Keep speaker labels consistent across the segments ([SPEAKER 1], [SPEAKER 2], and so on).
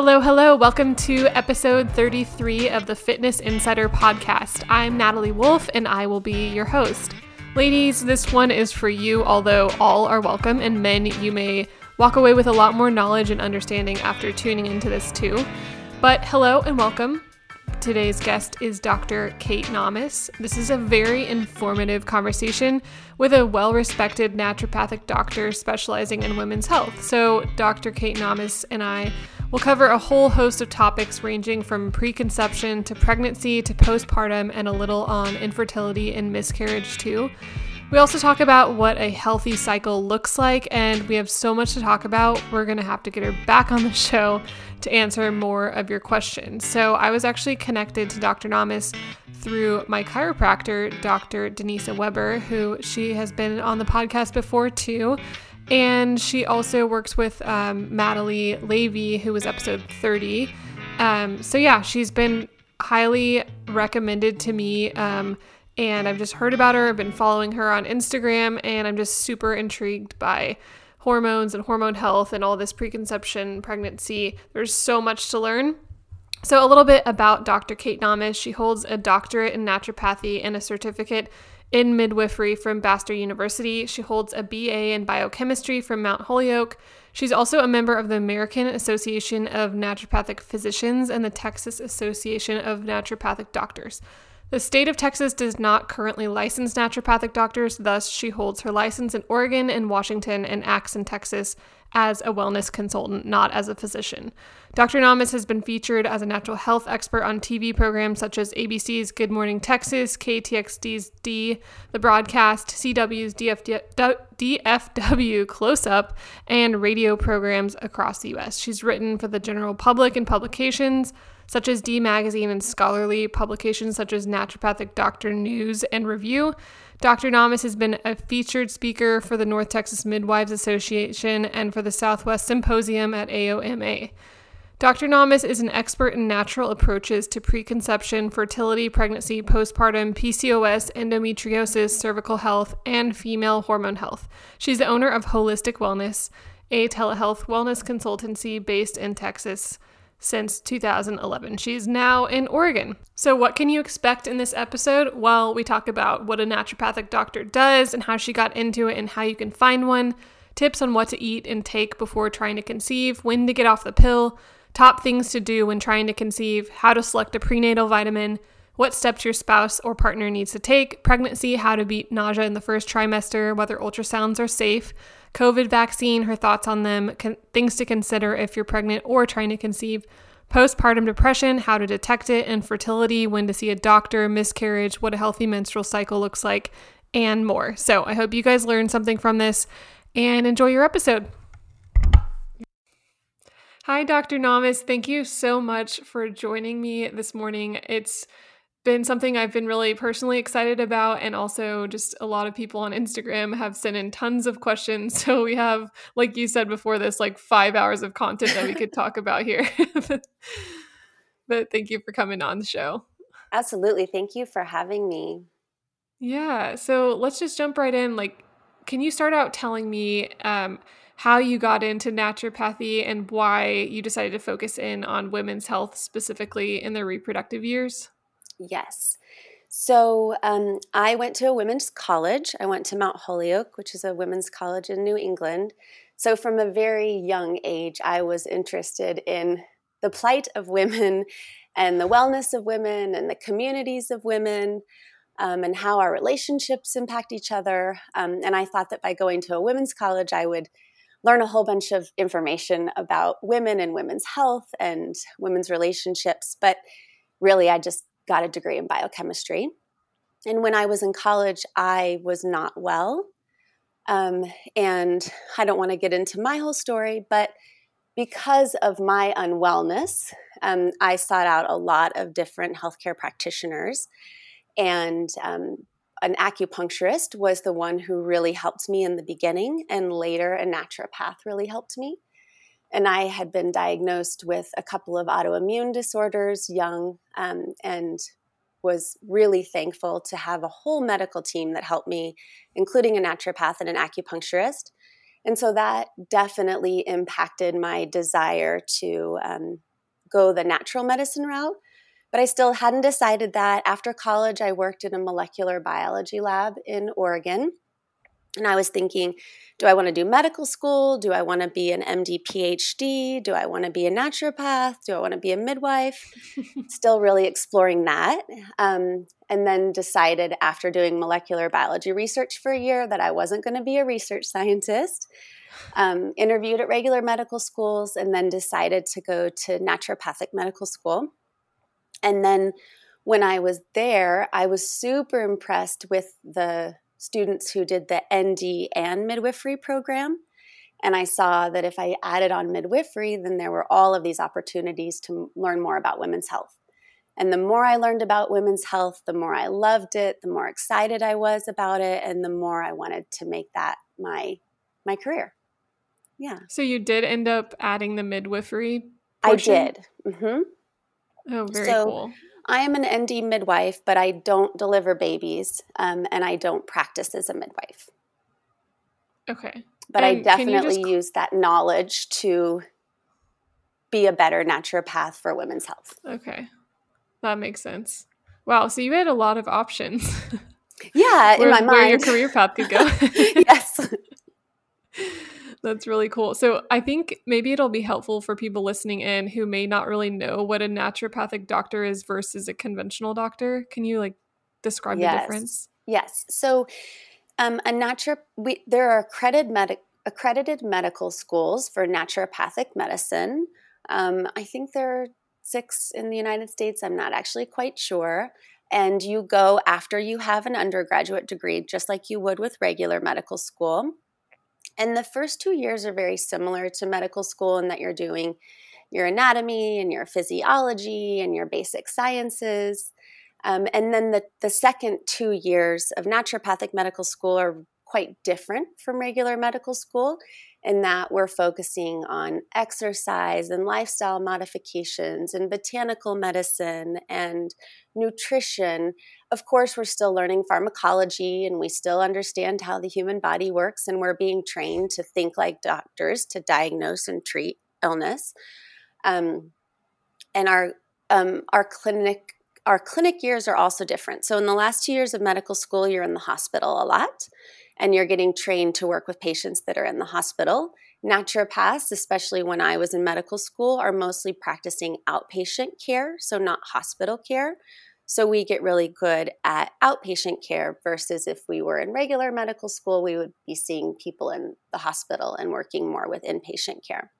[SPEAKER 1] Hello, hello. Welcome to episode 33 of the Fitness Insider podcast. I'm Natalie Wolf and I will be your host. Ladies, this one is for you, although all are welcome, and men, you may walk away with a lot more knowledge and understanding after tuning into this too. But hello and welcome. Today's guest is Dr. Kate Naumes. This is a very informative conversation with a well respected naturopathic doctor specializing in women's health. So, Dr. Kate Naumes and I will cover a whole host of topics ranging from preconception to pregnancy to postpartum and a little on infertility and miscarriage, too. We also talk about what a healthy cycle looks like, and we have so much to talk about. We're going to have to get her back on the show to answer more of your questions. So, I was actually connected to Dr. Naumes through my chiropractor, Dr. Denisa Weber, who she has been on the podcast before too. And she also works with um, Madalie Levy, who was episode 30. Um, so, yeah, she's been highly recommended to me. Um, and I've just heard about her. I've been following her on Instagram, and I'm just super intrigued by hormones and hormone health and all this preconception, pregnancy. There's so much to learn. So, a little bit about Dr. Kate Naumes. She holds a doctorate in naturopathy and a certificate in midwifery from Bastyr University. She holds a BA in biochemistry from Mount Holyoke. She's also a member of the American Association of Naturopathic Physicians and the Texas Association of Naturopathic Doctors. The state of Texas does not currently license naturopathic doctors, thus, she holds her license in Oregon and Washington and acts in Texas as a wellness consultant, not as a physician. Dr. Naumes has been featured as a natural health expert on TV programs such as ABC's Good Morning Texas, KTXD's D, The Broadcast, CW's DFW Close Up, and radio programs across the U.S. She's written for the general public in publications such as D Magazine and scholarly publications such as Naturopathic Doctor News and Review. Dr. Naumes has been a featured speaker for the North Texas Midwives Association and for the Southwest Symposium at AOMA. Dr. Naumes is an expert in natural approaches to preconception, fertility, pregnancy, postpartum, PCOS, endometriosis, cervical health, and female hormone health. She's the owner of Holistic Wellness, a telehealth wellness consultancy based in Texas since 2011. She's now in Oregon. So, what can you expect in this episode? Well, we talk about what a naturopathic doctor does and how she got into it and how you can find one, tips on what to eat and take before trying to conceive, when to get off the pill, top things to do when trying to conceive, how to select a prenatal vitamin. What steps your spouse or partner needs to take, pregnancy, how to beat nausea in the first trimester, whether ultrasounds are safe, COVID vaccine, her thoughts on them, con- things to consider if you're pregnant or trying to conceive, postpartum depression, how to detect it, infertility, when to see a doctor, miscarriage, what a healthy menstrual cycle looks like, and more. So I hope you guys learned something from this and enjoy your episode. Hi, Dr. Naumes. Thank you so much for joining me this morning. It's been something I've been really personally excited about. And also, just a lot of people on Instagram have sent in tons of questions. So, we have, like you said before this, like five hours of content that we could talk about here. but thank you for coming on the show.
[SPEAKER 2] Absolutely. Thank you for having me.
[SPEAKER 1] Yeah. So, let's just jump right in. Like, can you start out telling me um, how you got into naturopathy and why you decided to focus in on women's health specifically in their reproductive years?
[SPEAKER 2] Yes. So um, I went to a women's college. I went to Mount Holyoke, which is a women's college in New England. So from a very young age, I was interested in the plight of women and the wellness of women and the communities of women um, and how our relationships impact each other. Um, and I thought that by going to a women's college, I would learn a whole bunch of information about women and women's health and women's relationships. But really, I just got a degree in biochemistry. And when I was in college, I was not well. Um, and I don't want to get into my whole story, but because of my unwellness, um, I sought out a lot of different healthcare practitioners. And um, an acupuncturist was the one who really helped me in the beginning, and later a naturopath really helped me. And I had been diagnosed with a couple of autoimmune disorders young um, and was really thankful to have a whole medical team that helped me, including a naturopath and an acupuncturist. And so that definitely impacted my desire to um, go the natural medicine route. But I still hadn't decided that. After college, I worked in a molecular biology lab in Oregon. And I was thinking, do I want to do medical school? Do I want to be an MD PhD? Do I want to be a naturopath? Do I want to be a midwife? Still really exploring that. Um, and then decided after doing molecular biology research for a year that I wasn't going to be a research scientist. Um, interviewed at regular medical schools and then decided to go to naturopathic medical school. And then when I was there, I was super impressed with the students who did the ND and midwifery program. And I saw that if I added on midwifery, then there were all of these opportunities to learn more about women's health. And the more I learned about women's health, the more I loved it, the more excited I was about it, and the more I wanted to make that my my career. Yeah.
[SPEAKER 1] So you did end up adding the midwifery.
[SPEAKER 2] Portion? I did. Mm-hmm.
[SPEAKER 1] Oh, very so, cool.
[SPEAKER 2] I am an ND midwife, but I don't deliver babies, um, and I don't practice as a midwife.
[SPEAKER 1] Okay.
[SPEAKER 2] But and I definitely just... use that knowledge to be a better naturopath for women's health.
[SPEAKER 1] Okay. That makes sense. Wow. So you had a lot of options.
[SPEAKER 2] Yeah, where, in my mind.
[SPEAKER 1] Where your career path could go.
[SPEAKER 2] yes.
[SPEAKER 1] That's really cool. So I think maybe it'll be helpful for people listening in who may not really know what a naturopathic doctor is versus a conventional doctor. Can you like describe yes. the difference?
[SPEAKER 2] Yes. So um, a natural we there are accredited medic accredited medical schools for naturopathic medicine. Um, I think there are six in the United States. I'm not actually quite sure. And you go after you have an undergraduate degree, just like you would with regular medical school. And the first two years are very similar to medical school in that you're doing your anatomy and your physiology and your basic sciences. Um, and then the, the second two years of naturopathic medical school are quite different from regular medical school in that we're focusing on exercise and lifestyle modifications and botanical medicine and nutrition. Of course, we're still learning pharmacology and we still understand how the human body works, and we're being trained to think like doctors to diagnose and treat illness. Um, and our um, our clinic our clinic years are also different. So in the last two years of medical school, you're in the hospital a lot and you're getting trained to work with patients that are in the hospital. Naturopaths, especially when I was in medical school, are mostly practicing outpatient care, so not hospital care. So we get really good at outpatient care versus if we were in regular medical school, we would be seeing people in the hospital and working more with inpatient care.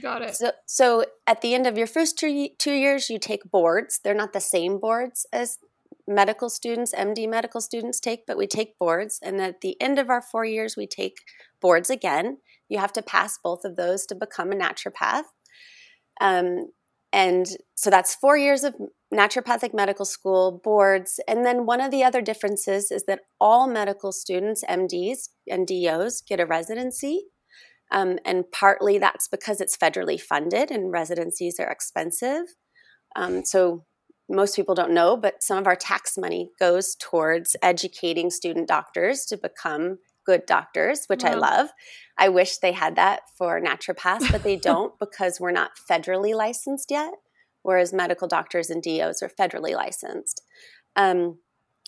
[SPEAKER 1] Got it.
[SPEAKER 2] So, so at the end of your first two, two years, you take boards. They're not the same boards as medical students, MD medical students take, but we take boards. And at the end of our four years, we take boards again. You have to pass both of those to become a naturopath. Um, and so that's four years of naturopathic medical school boards. And then one of the other differences is that all medical students, MDs and DOs, get a residency. Um, and partly that's because it's federally funded and residencies are expensive. Um, so most people don't know, but some of our tax money goes towards educating student doctors to become good doctors, which I love. I wish they had that for naturopaths, but they don't because we're not federally licensed yet, whereas medical doctors and DOs are federally licensed. Um,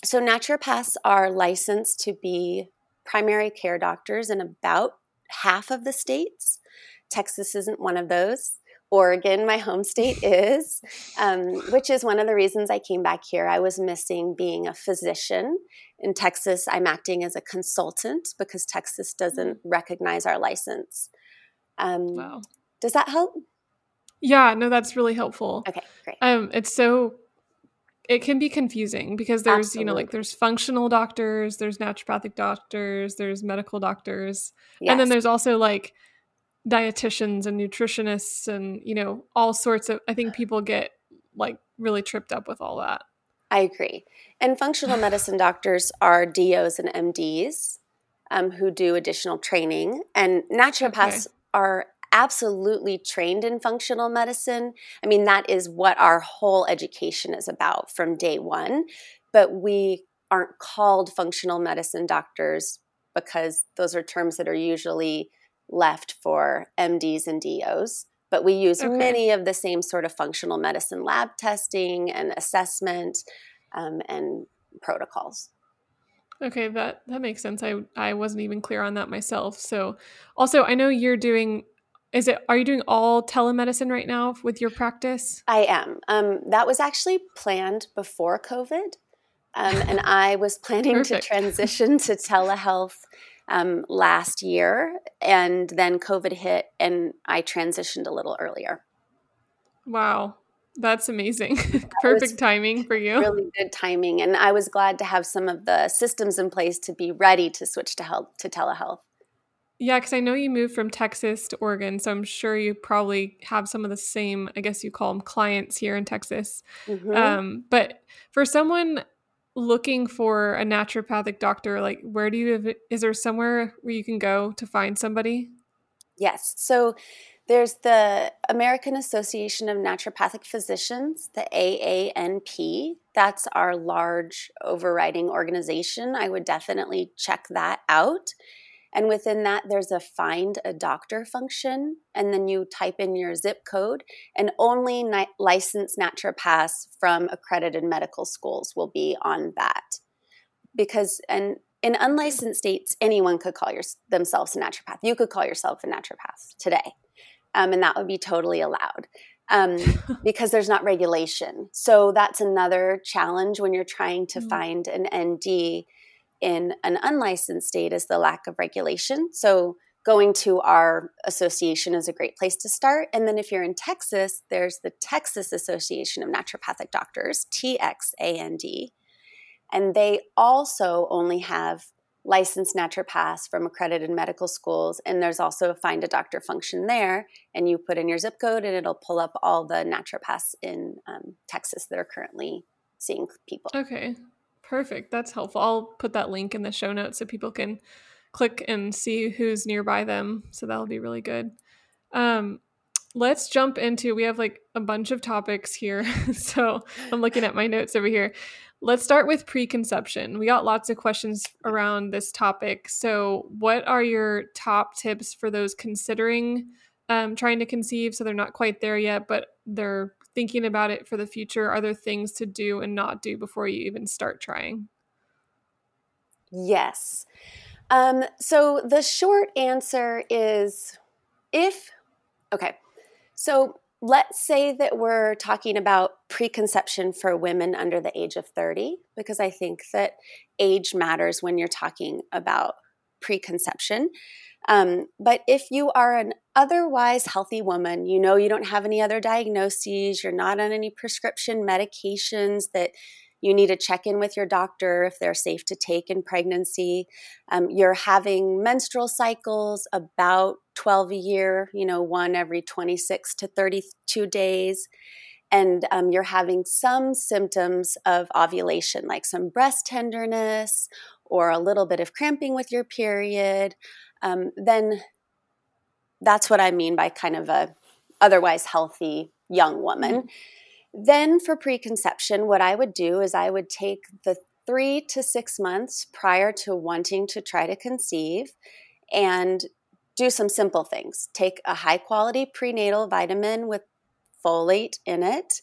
[SPEAKER 2] so, naturopaths are licensed to be primary care doctors in about half of the states. Texas isn't one of those. Oregon, my home state, is, um, which is one of the reasons I came back here. I was missing being a physician. In Texas, I'm acting as a consultant because Texas doesn't mm. recognize our license. Um, wow. Does that help?
[SPEAKER 1] Yeah, no, that's really helpful.
[SPEAKER 2] Okay, great.
[SPEAKER 1] Um, it's so it can be confusing because there's Absolutely. you know like there's functional doctors, there's naturopathic doctors, there's medical doctors, yes. and then there's also like dietitians and nutritionists and you know all sorts of i think people get like really tripped up with all that.
[SPEAKER 2] I agree. And functional medicine doctors are dos and mds um, who do additional training. And naturopaths okay. are absolutely trained in functional medicine. I mean that is what our whole education is about from day one. But we aren't called functional medicine doctors because those are terms that are usually left for MDs and DOs, but we use okay. many of the same sort of functional medicine lab testing and assessment um, and protocols.
[SPEAKER 1] Okay, that that makes sense. I I wasn't even clear on that myself. So, also, I know you're doing. Is it? Are you doing all telemedicine right now with your practice?
[SPEAKER 2] I am. Um, that was actually planned before COVID, um, and I was planning to transition to telehealth um, last year, and then COVID hit, and I transitioned a little earlier.
[SPEAKER 1] Wow. That's amazing. Perfect timing for you.
[SPEAKER 2] Really good timing. And I was glad to have some of the systems in place to be ready to switch to health to telehealth.
[SPEAKER 1] Yeah, because I know you moved from Texas to Oregon, so I'm sure you probably have some of the same, I guess you call them clients here in Texas. Mm-hmm. Um, but for someone looking for a naturopathic doctor, like where do you have, is there somewhere where you can go to find somebody?
[SPEAKER 2] Yes. So there's the American Association of Naturopathic Physicians, the AANP. That's our large overriding organization. I would definitely check that out. And within that, there's a find a doctor function. And then you type in your zip code, and only ni- licensed naturopaths from accredited medical schools will be on that. Because, and in unlicensed states, anyone could call your, themselves a naturopath. You could call yourself a naturopath today um, and that would be totally allowed um, because there's not regulation. So that's another challenge when you're trying to mm-hmm. find an ND in an unlicensed state is the lack of regulation. So going to our association is a great place to start. And then if you're in Texas, there's the Texas Association of Naturopathic Doctors, TXAND. And they also only have licensed naturopaths from accredited medical schools. And there's also a find a doctor function there. And you put in your zip code and it'll pull up all the naturopaths in um, Texas that are currently seeing people.
[SPEAKER 1] Okay, perfect. That's helpful. I'll put that link in the show notes so people can click and see who's nearby them. So that'll be really good. Um, let's jump into we have like a bunch of topics here so i'm looking at my notes over here Let's start with preconception. We got lots of questions around this topic. So, what are your top tips for those considering um, trying to conceive? So, they're not quite there yet, but they're thinking about it for the future. Are there things to do and not do before you even start trying?
[SPEAKER 2] Yes. Um, so, the short answer is if, okay, so let's say that we're talking about preconception for women under the age of 30, because I think that age matters when you're talking about preconception. Um, but if you are an otherwise healthy woman, you know you don't have any other diagnoses, you're not on any prescription medications that you need to check in with your doctor if they're safe to take in pregnancy. Um, you're having menstrual cycles about 12 a year, you know, one every 26 to 32 days. And um, you're having some symptoms of ovulation, like some breast tenderness or a little bit of cramping with your period, um, then that's what I mean by kind of a otherwise healthy young woman. Mm-hmm. Then for preconception, what I would do is I would take the three to six months prior to wanting to try to conceive and do some simple things. Take a high quality prenatal vitamin with folate in it,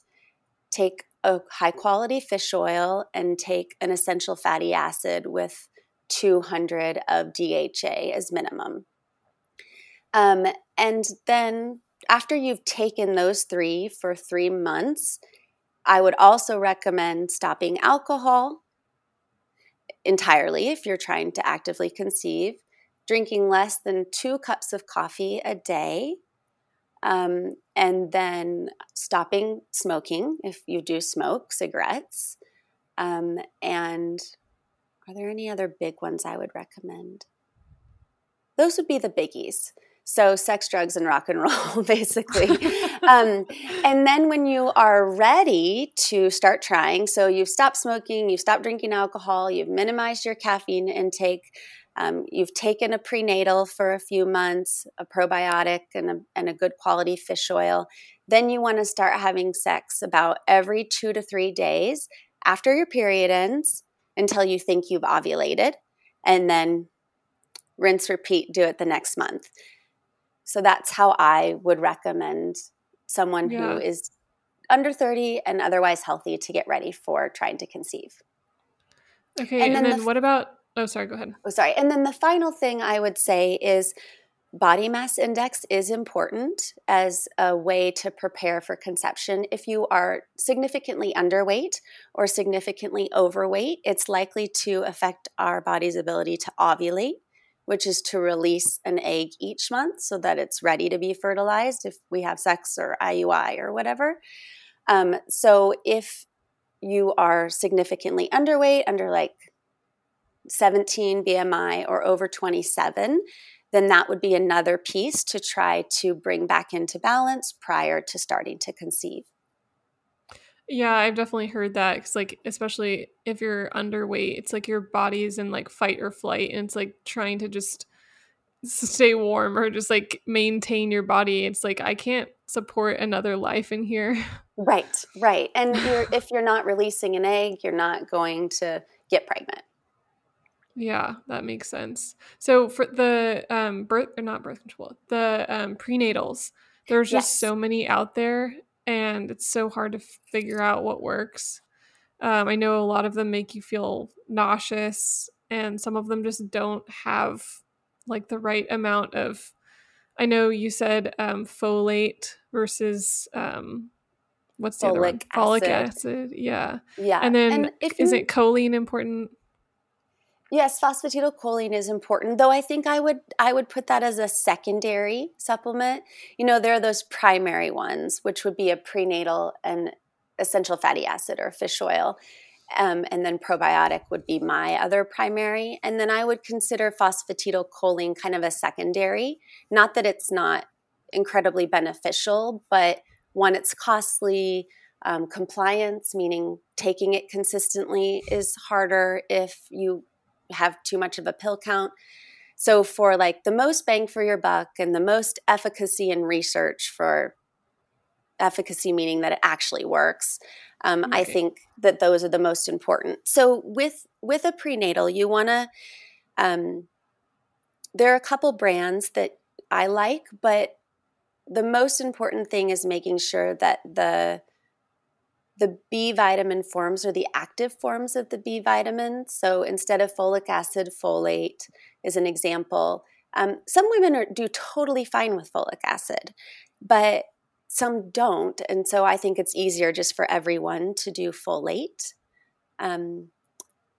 [SPEAKER 2] take a high quality fish oil, and take an essential fatty acid with 200 of DHA as minimum. Um, and then after you've taken those three for three months, I would also recommend stopping alcohol entirely if you're trying to actively conceive, drinking less than two cups of coffee a day, um, and then stopping smoking if you do smoke cigarettes. Um, and are there any other big ones I would recommend? Those would be the biggies. So, sex, drugs, and rock and roll, basically. um, and then, when you are ready to start trying, so you've stopped smoking, you've stopped drinking alcohol, you've minimized your caffeine intake, um, you've taken a prenatal for a few months, a probiotic, and a, and a good quality fish oil, then you want to start having sex about every two to three days after your period ends until you think you've ovulated. And then rinse, repeat, do it the next month. So that's how I would recommend someone
[SPEAKER 1] Yeah.
[SPEAKER 2] who is under 30 and otherwise healthy to get ready for trying to conceive.
[SPEAKER 1] Okay,
[SPEAKER 2] And
[SPEAKER 1] and,
[SPEAKER 2] then the
[SPEAKER 1] what about? Oh, sorry. Go ahead.
[SPEAKER 2] Oh, sorry. And then the final thing I would say is body mass index is important as a way to prepare for conception. If you are significantly underweight or significantly overweight, it's likely to affect our body's ability to ovulate, which is to release an egg each month so that it's ready to be fertilized if we have sex or IUI or whatever. Um, so if you are significantly underweight, under like 17 BMI or over 27, then that would be another piece to try to bring back into balance prior to starting to conceive.
[SPEAKER 1] Yeah, I've definitely heard that because, like, especially if you're underweight, it's like your body's in like fight or flight, and it's like trying to just stay warm or just like maintain your body. It's like I can't support another life in here.
[SPEAKER 2] Right, right. And you're, if you're not releasing an egg, you're not going to get pregnant.
[SPEAKER 1] Yeah, that makes sense. So for the um birth or not birth control, the um prenatals, there's just
[SPEAKER 2] Yes.
[SPEAKER 1] so many out there and it's so hard to figure out what works. Um, I know a lot of them make you feel nauseous and some of them just don't have like the right amount of I know you said um folate versus um what's the other one?
[SPEAKER 2] Folic
[SPEAKER 1] Folic
[SPEAKER 2] acid.
[SPEAKER 1] acid. Yeah.
[SPEAKER 2] Yeah.
[SPEAKER 1] And then
[SPEAKER 2] if you,
[SPEAKER 1] isn't choline important?
[SPEAKER 2] Yes, phosphatidylcholine is important, though I think I would I would put that as a secondary supplement. You know, there are those primary ones, which would be a prenatal and essential fatty acid or fish oil. Um, and then probiotic would be my other primary. And then I would consider phosphatidylcholine kind of a secondary. Not that it's not incredibly beneficial, but one, it's costly. Um, compliance, meaning taking it consistently, is harder if you have too much of a pill count. So, for like the most bang for your buck and the most efficacy in research for efficacy, meaning that it actually works, um, I think that those are the most important. So, with with a prenatal, you want to. Um, there are a couple brands that I like, but the most important thing is making sure that the the B vitamin forms are the active forms of the B vitamin. So instead of folic acid, folate is an example. Um, some women are, do totally fine with folic acid, but some don't. And so I think it's easier just for everyone to do folate. Um,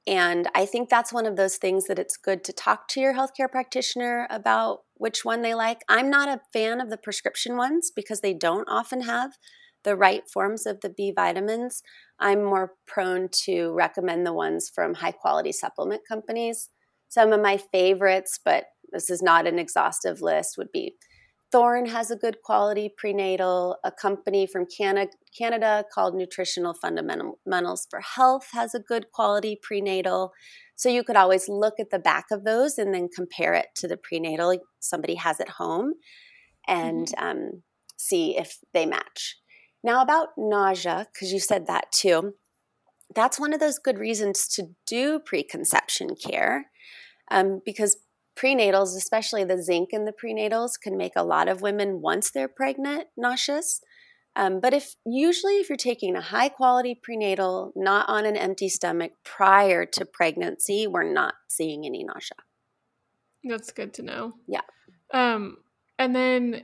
[SPEAKER 2] and I think that's one of those things that it's good to talk to your healthcare practitioner about which one they like. I'm not a fan of the prescription ones because they don't often have the right forms of the B vitamins. I'm more prone to recommend the ones from high quality supplement companies. Some of my favorites, but this is not an exhaustive list, would be Thorne has a good quality prenatal. A company from Canada, called Nutritional Fundamentals for Health has a good quality prenatal. So you could always look at the back of those and then compare it to the prenatal somebody has at home and um, see if they match. Now, about nausea, because you said that too, that's one of those good reasons to do preconception care um, because prenatals, especially the zinc in the prenatals, can make a lot of women, once they're pregnant, nauseous. Um, but if usually if you're taking a high quality prenatal, not on an empty stomach prior to pregnancy, we're not seeing any nausea.
[SPEAKER 1] That's good to know.
[SPEAKER 2] Yeah.
[SPEAKER 1] Um, and then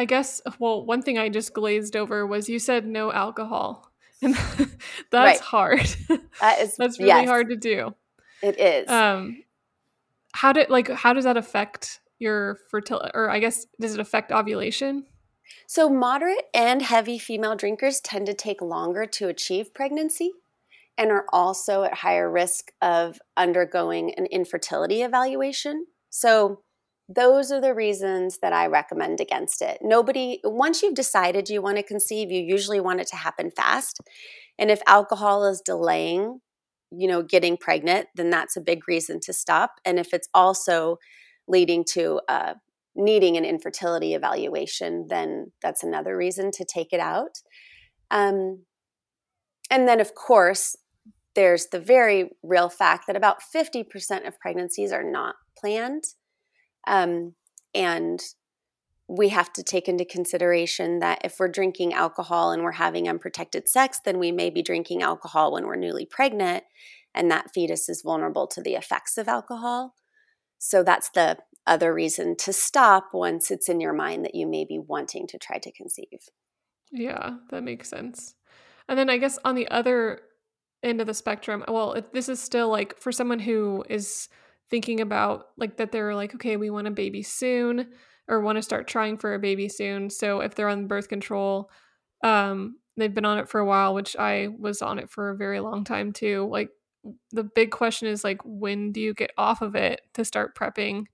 [SPEAKER 1] I guess well, one thing I just glazed over was you said no alcohol, and that's
[SPEAKER 2] Right.
[SPEAKER 1] hard.
[SPEAKER 2] That is
[SPEAKER 1] that's really
[SPEAKER 2] yes,
[SPEAKER 1] hard to do.
[SPEAKER 2] It is.
[SPEAKER 1] Um, how did like how does that affect your fertility? Or I guess does it affect ovulation?
[SPEAKER 2] So, moderate and heavy female drinkers tend to take longer to achieve pregnancy and are also at higher risk of undergoing an infertility evaluation. So, those are the reasons that I recommend against it. Nobody, once you've decided you want to conceive, you usually want it to happen fast. And if alcohol is delaying, you know, getting pregnant, then that's a big reason to stop. And if it's also leading to uh, needing an infertility evaluation, then that's another reason to take it out. Um, and then, of course, there's the very real fact that about 50% of pregnancies are not planned. Um, and we have to take into consideration that if we're drinking alcohol and we're having unprotected sex, then we may be drinking alcohol when we're newly pregnant, and that fetus is vulnerable to the effects of alcohol. So that's the other reason to stop once it's in your mind that you may be wanting to try to conceive.
[SPEAKER 1] Yeah, that makes sense. And then I guess on the other end of the spectrum, well, this is still like for someone who is thinking about like that they're like, okay, we want a baby soon or want to start trying for a baby soon. So if they're on birth control, um, they've been on it for a while, which I was on it for a very long time too. Like the big question is like, when do you get off of it to start prepping?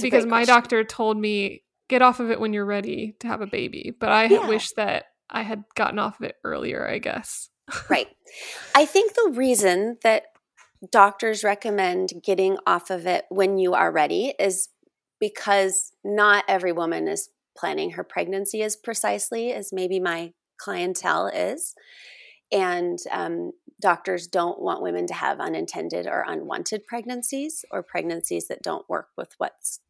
[SPEAKER 1] because my doctor told me get off of it when you're ready to have a baby, but I yeah. wish that I had gotten off of it earlier. I guess.
[SPEAKER 2] right. I think the reason that doctors recommend getting off of it when you are ready is because not every woman is planning her pregnancy as precisely as maybe my clientele is. And um, doctors don't want women to have unintended or unwanted pregnancies or pregnancies that don't work with what's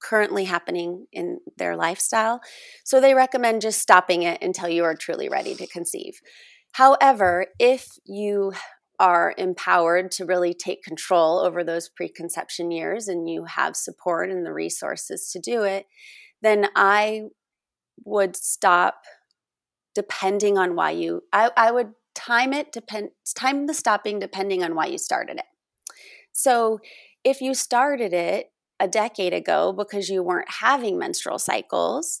[SPEAKER 2] currently happening in their lifestyle. So they recommend just stopping it until you are truly ready to conceive. However, if you are empowered to really take control over those preconception years and you have support and the resources to do it, then I would stop depending on why you I, I would time it depend time the stopping depending on why you started it. So if you started it a decade ago because you weren't having menstrual cycles,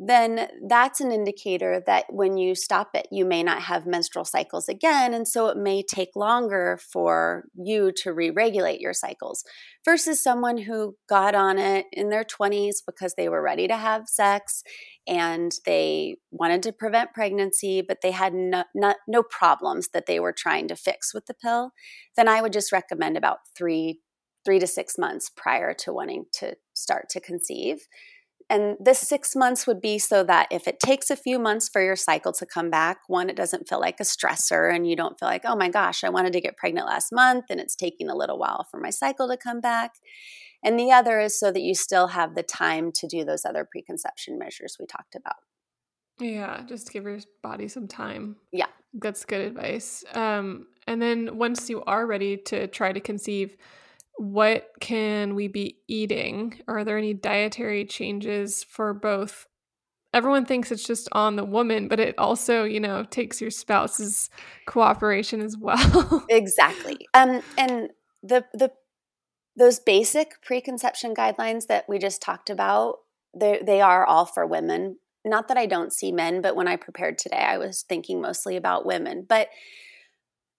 [SPEAKER 2] then that's an indicator that when you stop it, you may not have menstrual cycles again. And so it may take longer for you to re regulate your cycles versus someone who got on it in their 20s because they were ready to have sex and they wanted to prevent pregnancy, but they had no, no, no problems that they were trying to fix with the pill. Then I would just recommend about three. Three to six months prior to wanting to start to conceive and this six months would be so that if it takes a few months for your cycle to come back, one, it doesn't feel like a stressor and you don't feel like, oh my gosh, I wanted to get pregnant last month and it's taking a little while for my cycle to come back. And the other is so that you still have the time to do those other preconception measures we talked about.
[SPEAKER 1] Yeah, just give your body some time.
[SPEAKER 2] Yeah.
[SPEAKER 1] That's good advice. Um, and then once you are ready to try to conceive, what can we be eating? Are there any dietary changes for both? Everyone thinks it's just on the woman, but it also, you know, takes your spouse's cooperation as well.
[SPEAKER 2] exactly. Um, and the the those basic preconception guidelines that we just talked about, they they are all for women. Not that I don't see men, but when I prepared today, I was thinking mostly about women. But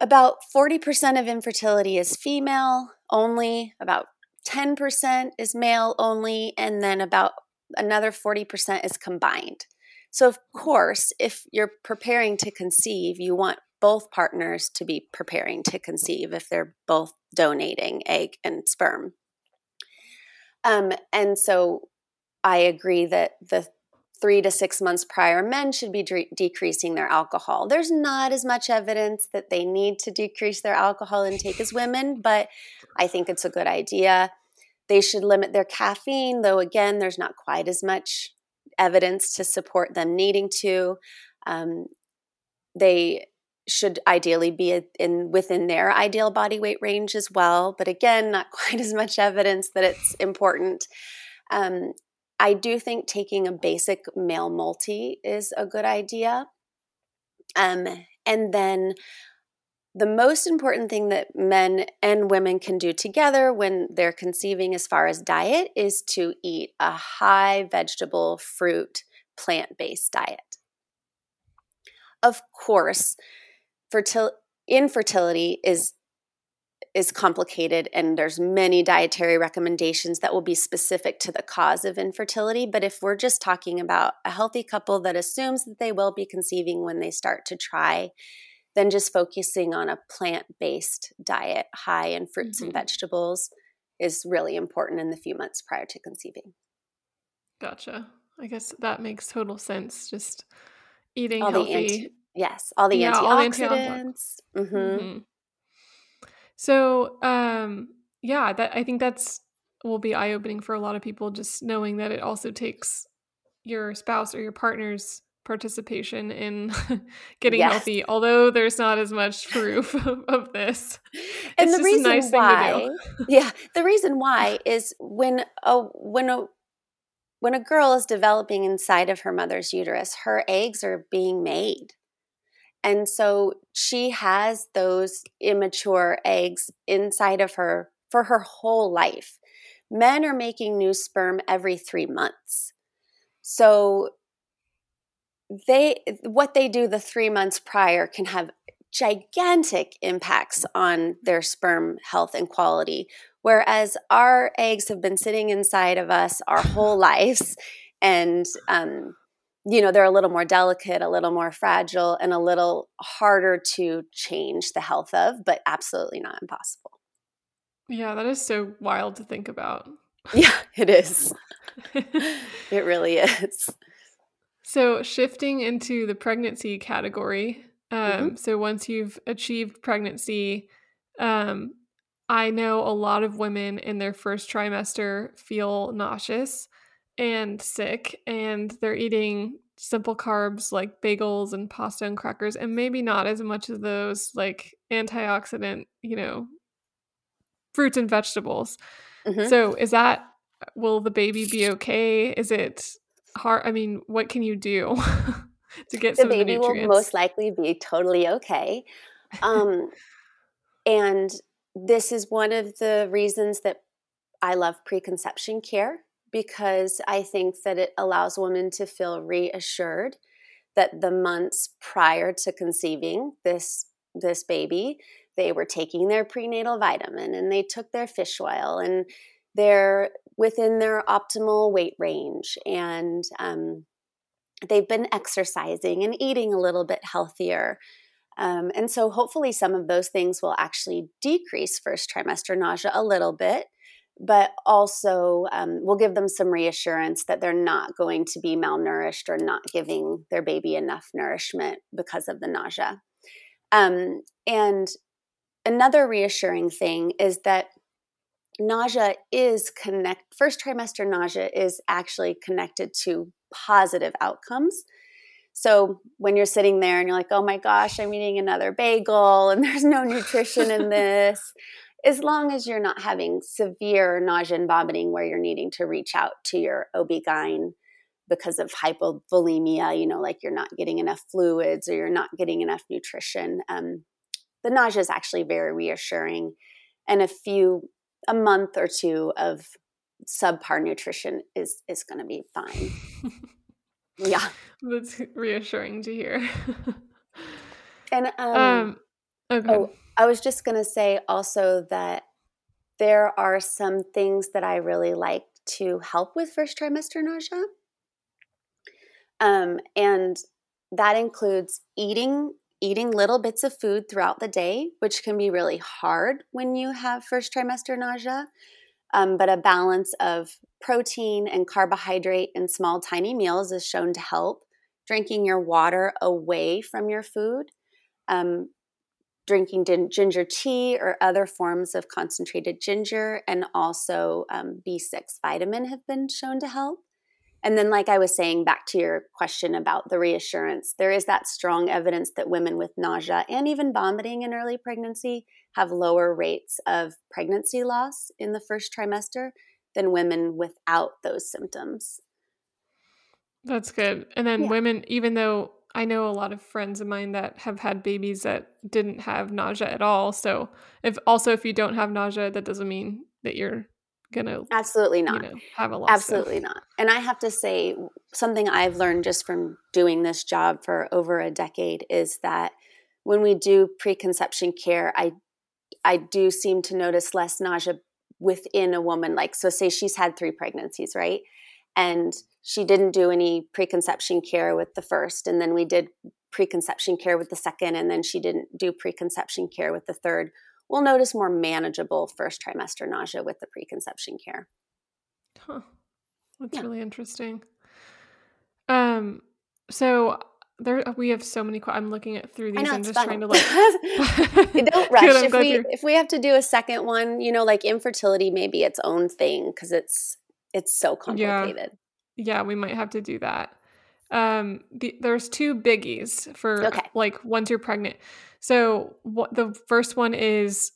[SPEAKER 2] about 40% of infertility is female only, about 10% is male only, and then about another 40% is combined. So, of course, if you're preparing to conceive, you want both partners to be preparing to conceive if they're both donating egg and sperm. Um, and so I agree that the three to six months prior, men should be de- decreasing their alcohol. There's not as much evidence that they need to decrease their alcohol intake as women, but I think it's a good idea. They should limit their caffeine, though, again, there's not quite as much evidence to support them needing to. Um, they should ideally be in within their ideal body weight range as well, but again, not quite as much evidence that it's important. Um, I do think taking a basic male multi is a good idea. Um, and then the most important thing that men and women can do together when they're conceiving as far as diet is to eat a high vegetable, fruit, plant based diet. Of course, fertil- infertility is is complicated and there's many dietary recommendations that will be specific to the cause of infertility but if we're just talking about a healthy couple that assumes that they will be conceiving when they start to try then just focusing on a plant-based diet high in fruits mm-hmm. and vegetables is really important in the few months prior to conceiving
[SPEAKER 1] gotcha i guess that makes total sense just eating all healthy anti-
[SPEAKER 2] yes all the yeah, antioxidants, all the antioxidants. Mm-hmm. Mm-hmm.
[SPEAKER 1] So, um, yeah, that I think that's will be eye opening for a lot of people just knowing that it also takes your spouse or your partner's participation in getting yes. healthy, although there's not as much proof of, of this.
[SPEAKER 2] And the reason nice why, yeah, the reason why is when a when a when a girl is developing inside of her mother's uterus, her eggs are being made. And so she has those immature eggs inside of her for her whole life. Men are making new sperm every three months. So they what they do the three months prior can have gigantic impacts on their sperm health and quality whereas our eggs have been sitting inside of us our whole lives and um, you know they're a little more delicate a little more fragile and a little harder to change the health of but absolutely not impossible
[SPEAKER 1] yeah that is so wild to think about
[SPEAKER 2] yeah it is it really is
[SPEAKER 1] so, shifting into the pregnancy category. Um, mm-hmm. So, once you've achieved pregnancy, um, I know a lot of women in their first trimester feel nauseous and sick, and they're eating simple carbs like bagels and pasta and crackers, and maybe not as much of those like antioxidant, you know, fruits and vegetables. Mm-hmm. So, is that will the baby be okay? Is it hard i mean what can you do to get
[SPEAKER 2] the baby
[SPEAKER 1] will
[SPEAKER 2] most likely be totally okay um, and this is one of the reasons that i love preconception care because i think that it allows women to feel reassured that the months prior to conceiving this this baby they were taking their prenatal vitamin and they took their fish oil and they're within their optimal weight range and um, they've been exercising and eating a little bit healthier. Um, and so, hopefully, some of those things will actually decrease first trimester nausea a little bit, but also um, will give them some reassurance that they're not going to be malnourished or not giving their baby enough nourishment because of the nausea. Um, and another reassuring thing is that nausea is connect first trimester nausea is actually connected to positive outcomes so when you're sitting there and you're like oh my gosh i'm eating another bagel and there's no nutrition in this as long as you're not having severe nausea and vomiting where you're needing to reach out to your ob-gyn because of hypovolemia you know like you're not getting enough fluids or you're not getting enough nutrition um, the nausea is actually very reassuring and a few a month or two of subpar nutrition is is going to be fine. yeah,
[SPEAKER 1] that's reassuring to hear.
[SPEAKER 2] and um, um okay. oh, I was just going to say also that there are some things that I really like to help with first trimester nausea. Um, and that includes eating eating little bits of food throughout the day, which can be really hard when you have first trimester nausea. Um, but a balance of protein and carbohydrate in small, tiny meals is shown to help. Drinking your water away from your food, um, drinking ginger tea or other forms of concentrated ginger, and also um, B6 vitamin have been shown to help. And then, like I was saying, back to your question about the reassurance, there is that strong evidence that women with nausea and even vomiting in early pregnancy have lower rates of pregnancy loss in the first trimester than women without those symptoms.
[SPEAKER 1] That's good. And then, yeah. women, even though I know a lot of friends of mine that have had babies that didn't have nausea at all. So, if also if you don't have nausea, that doesn't mean that you're gonna
[SPEAKER 2] absolutely not you know,
[SPEAKER 1] have a loss
[SPEAKER 2] absolutely
[SPEAKER 1] of.
[SPEAKER 2] not and i have to say something i've learned just from doing this job for over a decade is that when we do preconception care i i do seem to notice less nausea within a woman like so say she's had three pregnancies right and she didn't do any preconception care with the first and then we did preconception care with the second and then she didn't do preconception care with the third we'll notice more manageable first trimester nausea with the preconception care.
[SPEAKER 1] Huh. That's yeah. really interesting. Um, so there we have so many. I'm looking at through these
[SPEAKER 2] know,
[SPEAKER 1] and
[SPEAKER 2] it's
[SPEAKER 1] just
[SPEAKER 2] fun.
[SPEAKER 1] trying to like.
[SPEAKER 2] Don't rush. If we if we have to do a second one, you know, like infertility may be its own thing because it's it's so complicated.
[SPEAKER 1] yeah, we might have to do that. Um, the, there's two biggies for
[SPEAKER 2] Okay.
[SPEAKER 1] like once you're pregnant. So what the first one is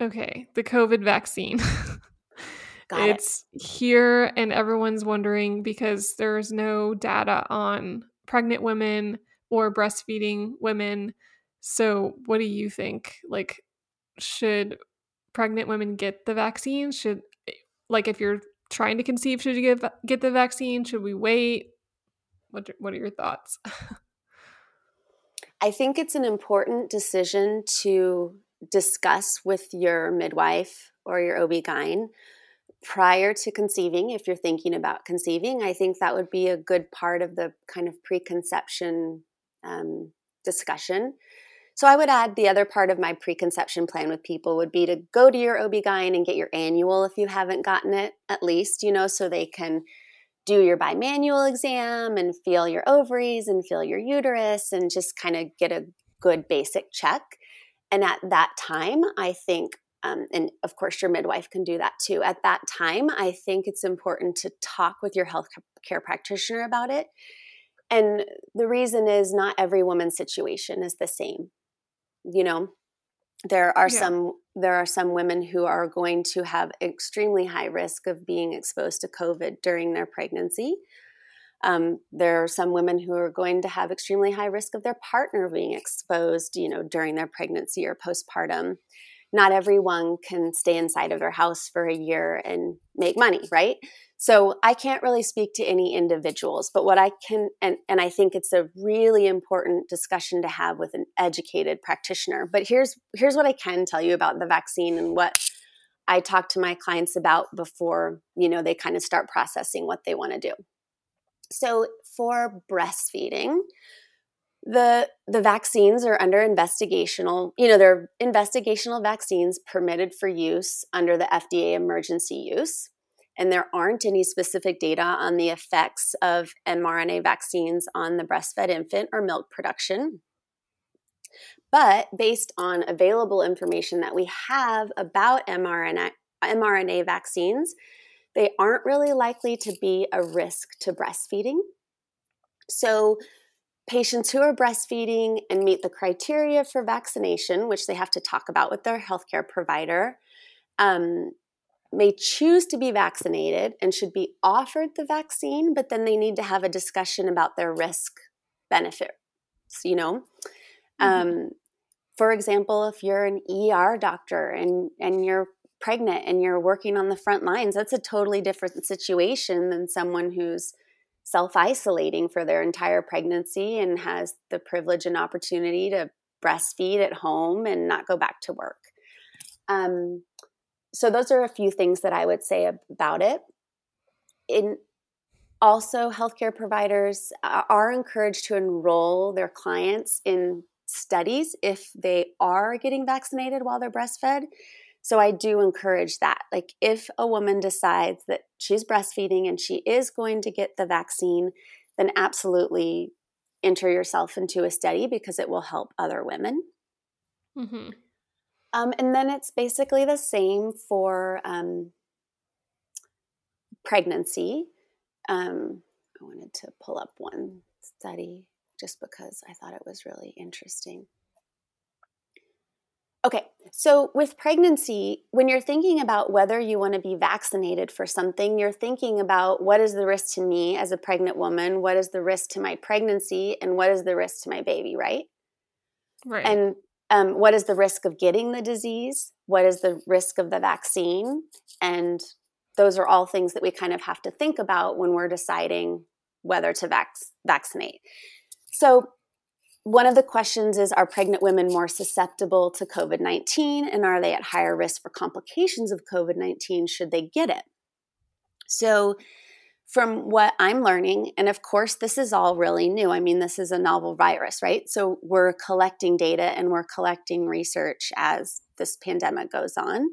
[SPEAKER 1] okay, the COVID vaccine.
[SPEAKER 2] Got it.
[SPEAKER 1] it's here and everyone's wondering because there's no data on pregnant women or breastfeeding women. So what do you think? Like should pregnant women get the vaccine? Should like if you're trying to conceive, should you get get the vaccine? Should we wait? What what are your thoughts?
[SPEAKER 2] I think it's an important decision to discuss with your midwife or your OB-GYN prior to conceiving if you're thinking about conceiving. I think that would be a good part of the kind of preconception um, discussion. So I would add the other part of my preconception plan with people would be to go to your OB-GYN and get your annual if you haven't gotten it at least, you know, so they can do your bimanual exam and feel your ovaries and feel your uterus and just kind of get a good basic check. And at that time, I think, um, and of course, your midwife can do that too. At that time, I think it's important to talk with your health care practitioner about it. And the reason is not every woman's situation is the same. You know, there are
[SPEAKER 1] Yeah.
[SPEAKER 2] some there are some women who are going to have extremely high risk of being exposed to COVID during their pregnancy. Um, there are some women who are going to have extremely high risk of their partner being exposed, you know, during their pregnancy or postpartum. Not everyone can stay inside of their house for a year and make money, right? So I can't really speak to any individuals, but what I can, and, and I think it's a really important discussion to have with an educated practitioner. But here's here's what I can tell you about the vaccine and what I talk to my clients about before you know they kind of start processing what they want to do. So for breastfeeding, the the vaccines are under investigational you know they're investigational vaccines permitted for use under the FDA emergency use and there aren't any specific data on the effects of mRNA vaccines on the breastfed infant or milk production. But based on available information that we have about mRNA mRNA vaccines they aren't really likely to be a risk to breastfeeding. So patients who are breastfeeding and meet the criteria for vaccination, which they have to talk about with their healthcare provider, um, may choose to be vaccinated and should be offered the vaccine, but then they need to have a discussion about their risk benefit. You know, um, for example, if you're an ER doctor and and you're pregnant and you're working on the front lines, that's a totally different situation than someone who's self isolating for their entire pregnancy and has the privilege and opportunity to breastfeed at home and not go back to work. Um, so, those are a few things that I would say about it. In also, healthcare providers are encouraged to enroll their clients in studies if they are getting vaccinated while they're breastfed. So I do encourage that. Like if a woman decides that she's breastfeeding and she is going to get the vaccine, then absolutely enter yourself into a study because it will help other women.
[SPEAKER 1] Mm-hmm.
[SPEAKER 2] Um, and then it's basically the same for um, pregnancy. Um, I wanted to pull up one study just because I thought it was really interesting. Okay, so with pregnancy, when you're thinking about whether you want to be vaccinated for something, you're thinking about what is the risk to me as a pregnant woman, what is the risk to my pregnancy, and what is the risk to my baby, right?
[SPEAKER 1] Right.
[SPEAKER 2] And um, what is the risk of getting the disease? What is the risk of the vaccine? And those are all things that we kind of have to think about when we're deciding whether to vac- vaccinate. So, one of the questions is Are pregnant women more susceptible to COVID 19? And are they at higher risk for complications of COVID 19 should they get it? So, from what I'm learning, and of course, this is all really new. I mean, this is a novel virus, right? So, we're collecting data and we're collecting research as this pandemic goes on.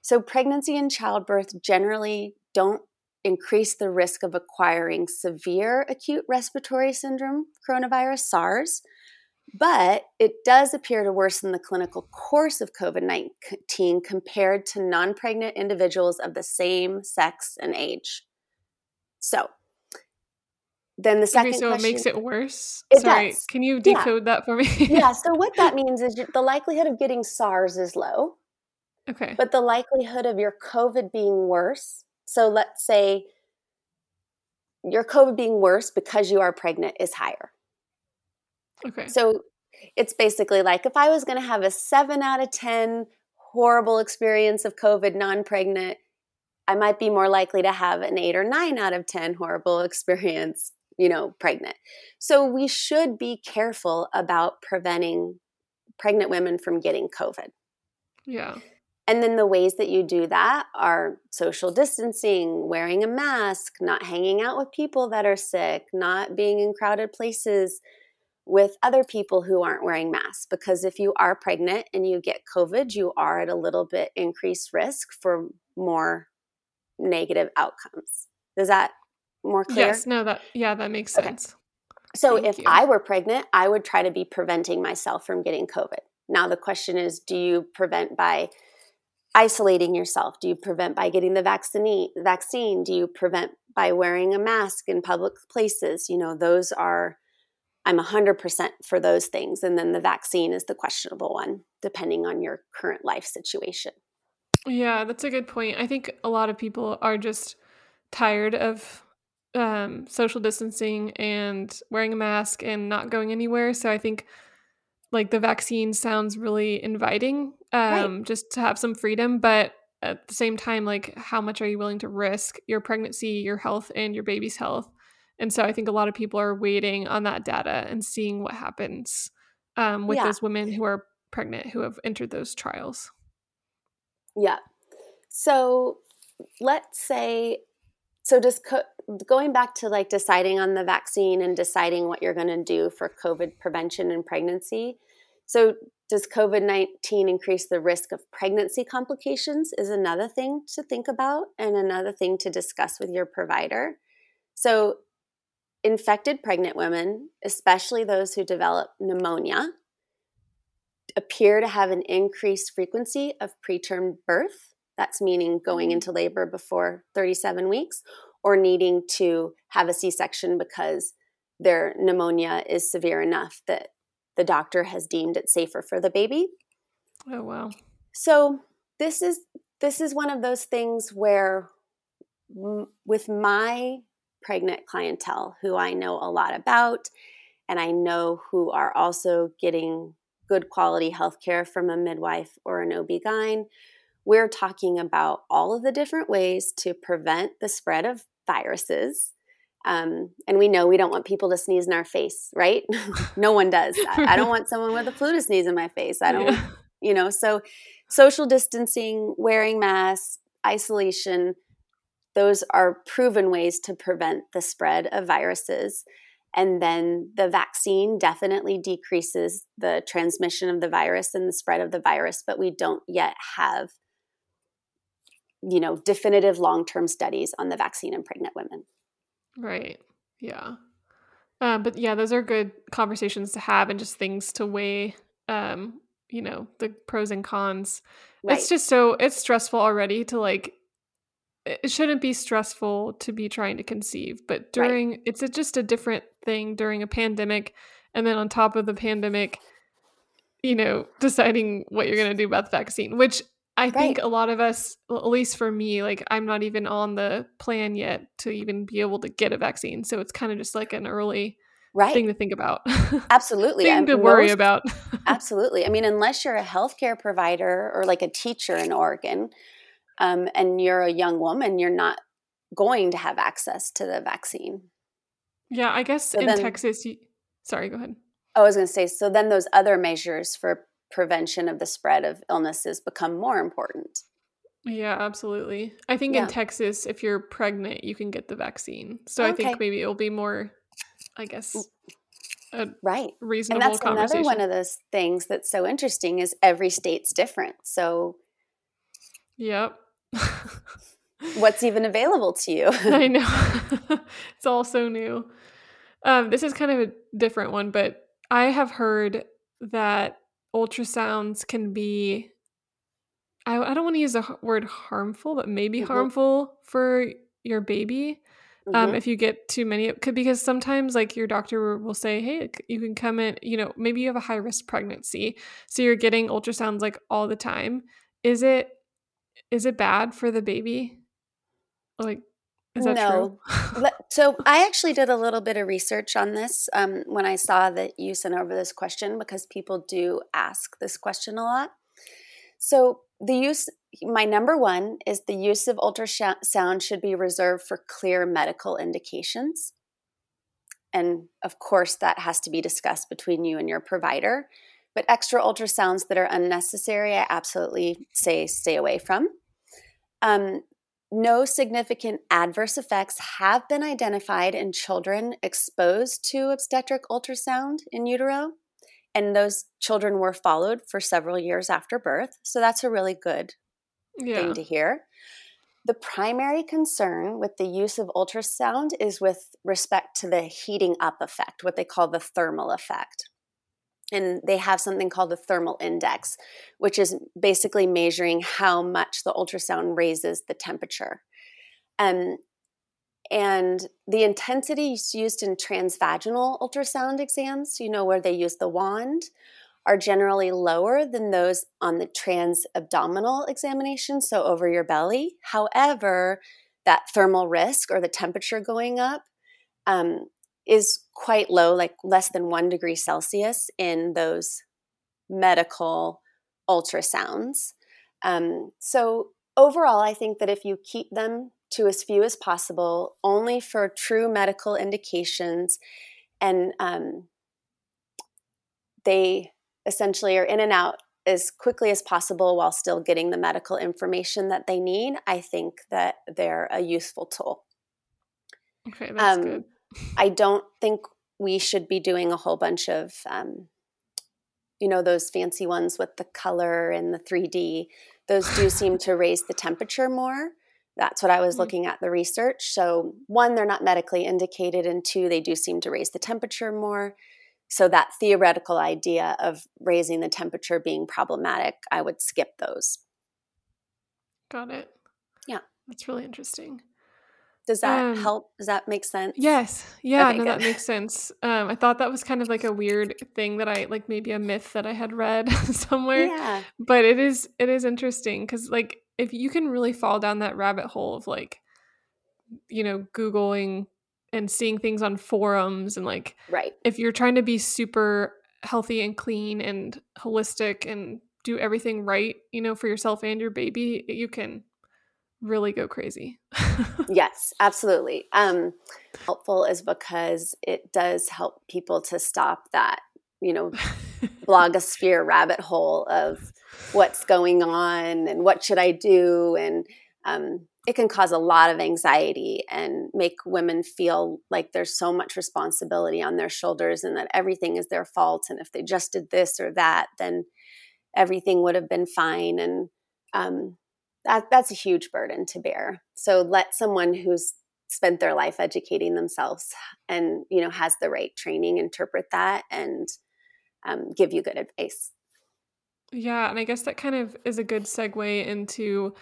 [SPEAKER 2] So, pregnancy and childbirth generally don't increase the risk of acquiring severe acute respiratory syndrome, coronavirus, SARS, but it does appear to worsen the clinical course of COVID 19 compared to non pregnant individuals of the same sex and age. So, then the second
[SPEAKER 1] okay, so
[SPEAKER 2] question,
[SPEAKER 1] it makes it worse.
[SPEAKER 2] It
[SPEAKER 1] Sorry,
[SPEAKER 2] does.
[SPEAKER 1] can you decode yeah. that for me?
[SPEAKER 2] yeah. So what that means is the likelihood of getting SARS is low.
[SPEAKER 1] Okay.
[SPEAKER 2] But the likelihood of your COVID being worse. So let's say your COVID being worse because you are pregnant is higher.
[SPEAKER 1] Okay.
[SPEAKER 2] So it's basically like if I was going to have a seven out of 10 horrible experience of COVID non pregnant, I might be more likely to have an eight or nine out of 10 horrible experience, you know, pregnant. So we should be careful about preventing pregnant women from getting COVID.
[SPEAKER 1] Yeah.
[SPEAKER 2] And then the ways that you do that are social distancing, wearing a mask, not hanging out with people that are sick, not being in crowded places with other people who aren't wearing masks. Because if you are pregnant and you get COVID, you are at a little bit increased risk for more negative outcomes. Is that more clear?
[SPEAKER 1] Yes, no, that, yeah, that makes sense. Okay.
[SPEAKER 2] So Thank if you. I were pregnant, I would try to be preventing myself from getting COVID. Now, the question is do you prevent by isolating yourself? Do you prevent by getting the vaccine? Vaccine? Do you prevent by wearing a mask in public places? You know, those are I'm 100% for those things and then the vaccine is the questionable one depending on your current life situation.
[SPEAKER 1] Yeah, that's a good point. I think a lot of people are just tired of um, social distancing and wearing a mask and not going anywhere. So I think like the vaccine sounds really inviting um, right. just to have some freedom but at the same time like how much are you willing to risk your pregnancy your health and your baby's health and so i think a lot of people are waiting on that data and seeing what happens um, with yeah. those women who are pregnant who have entered those trials
[SPEAKER 2] yeah. So let's say so just co- going back to like deciding on the vaccine and deciding what you're going to do for covid prevention and pregnancy so does covid-19 increase the risk of pregnancy complications is another thing to think about and another thing to discuss with your provider. So infected pregnant women especially those who develop pneumonia appear to have an increased frequency of preterm birth that's meaning going mm. into labor before 37 weeks or needing to have a C section because their pneumonia is severe enough that the doctor has deemed it safer for the baby.
[SPEAKER 1] Oh wow.
[SPEAKER 2] So this is this is one of those things where m- with my pregnant clientele who I know a lot about and I know who are also getting good quality health care from a midwife or an OB-GYN, we're talking about all of the different ways to prevent the spread of viruses. Um, and we know we don't want people to sneeze in our face, right? no one does. I, I, don't want someone with a flu to sneeze in my face. I don't, yeah. you know, so social distancing, wearing masks, isolation, those are proven ways to prevent the spread of viruses. And then the vaccine definitely decreases the transmission of the virus and the spread of the virus, but we don't yet have you know definitive long-term studies on the vaccine in pregnant women
[SPEAKER 1] right yeah um, but yeah those are good conversations to have and just things to weigh um, you know the pros and cons right. it's just so it's stressful already to like it shouldn't be stressful to be trying to conceive but during right. it's a, just a different thing during a pandemic and then on top of the pandemic you know deciding what you're going to do about the vaccine which I right. think a lot of us, at least for me, like I'm not even on the plan yet to even be able to get a vaccine. So it's kind of just like an early right. thing to think about.
[SPEAKER 2] Absolutely.
[SPEAKER 1] thing to worry about.
[SPEAKER 2] absolutely. I mean, unless you're a healthcare provider or like a teacher in Oregon um, and you're a young woman, you're not going to have access to the vaccine.
[SPEAKER 1] Yeah, I guess so in then, Texas, you, sorry, go ahead.
[SPEAKER 2] I was going to say, so then those other measures for prevention of the spread of illnesses become more important.
[SPEAKER 1] Yeah, absolutely. I think yeah. in Texas, if you're pregnant, you can get the vaccine. So okay. I think maybe it'll be more, I guess, mm.
[SPEAKER 2] right
[SPEAKER 1] reasonable.
[SPEAKER 2] And that's another one of those things that's so interesting is every state's different. So,
[SPEAKER 1] yep.
[SPEAKER 2] what's even available to you.
[SPEAKER 1] I know. it's all so new. Um, this is kind of a different one, but I have heard that ultrasounds can be I, I don't want to use the word harmful, but maybe mm-hmm. harmful for your baby. Um, mm-hmm. Um, if you get too many, could because sometimes like your doctor will say, "Hey, you can come in." You know, maybe you have a high risk pregnancy, so you're getting ultrasounds like all the time. Is it is it bad for the baby? Like, is that no.
[SPEAKER 2] true? so I actually did a little bit of research on this um, when I saw that you sent over this question because people do ask this question a lot. So the use my number one is the use of ultrasound should be reserved for clear medical indications and of course that has to be discussed between you and your provider but extra ultrasounds that are unnecessary i absolutely say stay away from um, no significant adverse effects have been identified in children exposed to obstetric ultrasound in utero and those children were followed for several years after birth. So that's a really good yeah. thing to hear. The primary concern with the use of ultrasound is with respect to the heating up effect, what they call the thermal effect. And they have something called the thermal index, which is basically measuring how much the ultrasound raises the temperature. Um, and the intensity used in transvaginal ultrasound exams, you know, where they use the wand, are generally lower than those on the transabdominal examination, so over your belly. However, that thermal risk or the temperature going up um, is quite low, like less than one degree Celsius in those medical ultrasounds. Um, so, overall, I think that if you keep them to as few as possible, only for true medical indications. And um, they essentially are in and out as quickly as possible while still getting the medical information that they need. I think that they're a useful tool.
[SPEAKER 1] Okay, that's um, good.
[SPEAKER 2] I don't think we should be doing a whole bunch of, um, you know, those fancy ones with the color and the 3D. Those do seem to raise the temperature more. That's what I was mm-hmm. looking at the research. So, one, they're not medically indicated, and two, they do seem to raise the temperature more. So, that theoretical idea of raising the temperature being problematic, I would skip those.
[SPEAKER 1] Got it.
[SPEAKER 2] Yeah.
[SPEAKER 1] That's really interesting.
[SPEAKER 2] Does that um, help? Does that make sense?
[SPEAKER 1] Yes. Yeah, okay, no, that makes sense. Um, I thought that was kind of like a weird thing that I like maybe a myth that I had read somewhere. Yeah. But it is it is interesting because like if you can really fall down that rabbit hole of like you know googling and seeing things on forums and like
[SPEAKER 2] right
[SPEAKER 1] if you're trying to be super healthy and clean and holistic and do everything right you know for yourself and your baby you can really go crazy.
[SPEAKER 2] Yes absolutely. Um helpful is because it does help people to stop that you know blogosphere rabbit hole of what's going on and what should I do? And um, it can cause a lot of anxiety and make women feel like there's so much responsibility on their shoulders and that everything is their fault. And if they just did this or that then everything would have been fine. And um, that that's a huge burden to bear so let someone who's spent their life educating themselves and you know has the right training interpret that and um, give you good advice.
[SPEAKER 1] Yeah, and I guess that kind of is a good segue into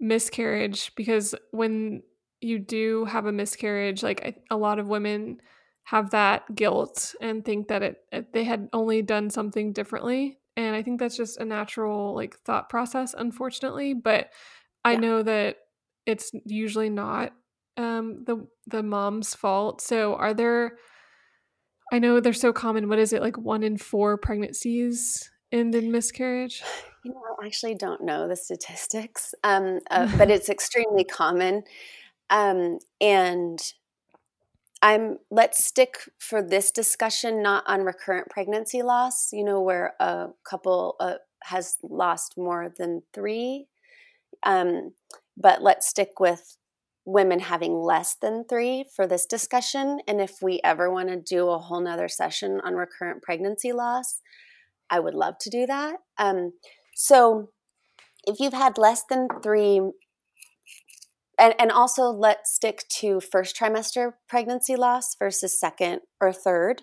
[SPEAKER 1] miscarriage because when you do have a miscarriage, like a lot of women have that guilt and think that it, it they had only done something differently, and I think that's just a natural like thought process, unfortunately. But I yeah. know that it's usually not um, the the mom's fault. So, are there I know they're so common. What is it like? One in four pregnancies end in miscarriage.
[SPEAKER 2] You know, I actually don't know the statistics, um, uh, but it's extremely common. Um, and I'm let's stick for this discussion not on recurrent pregnancy loss. You know, where a couple uh, has lost more than three. Um, but let's stick with women having less than three for this discussion. And if we ever want to do a whole nother session on recurrent pregnancy loss, I would love to do that. Um, so if you've had less than three and, and also let's stick to first trimester pregnancy loss versus second or third,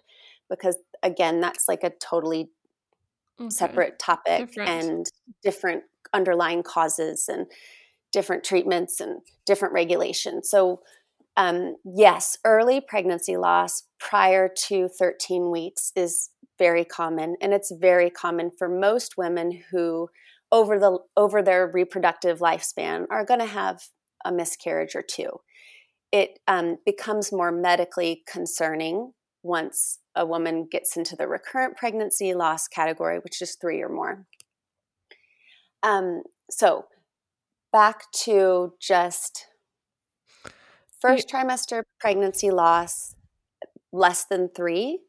[SPEAKER 2] because again, that's like a totally okay. separate topic different. and different underlying causes and different treatments and different regulations. So, um, yes, early pregnancy loss prior to 13 weeks is very common, and it's very common for most women who, over the over their reproductive lifespan, are going to have a miscarriage or two. It um, becomes more medically concerning once a woman gets into the recurrent pregnancy loss category, which is three or more. Um, so, back to just first trimester pregnancy loss less than three.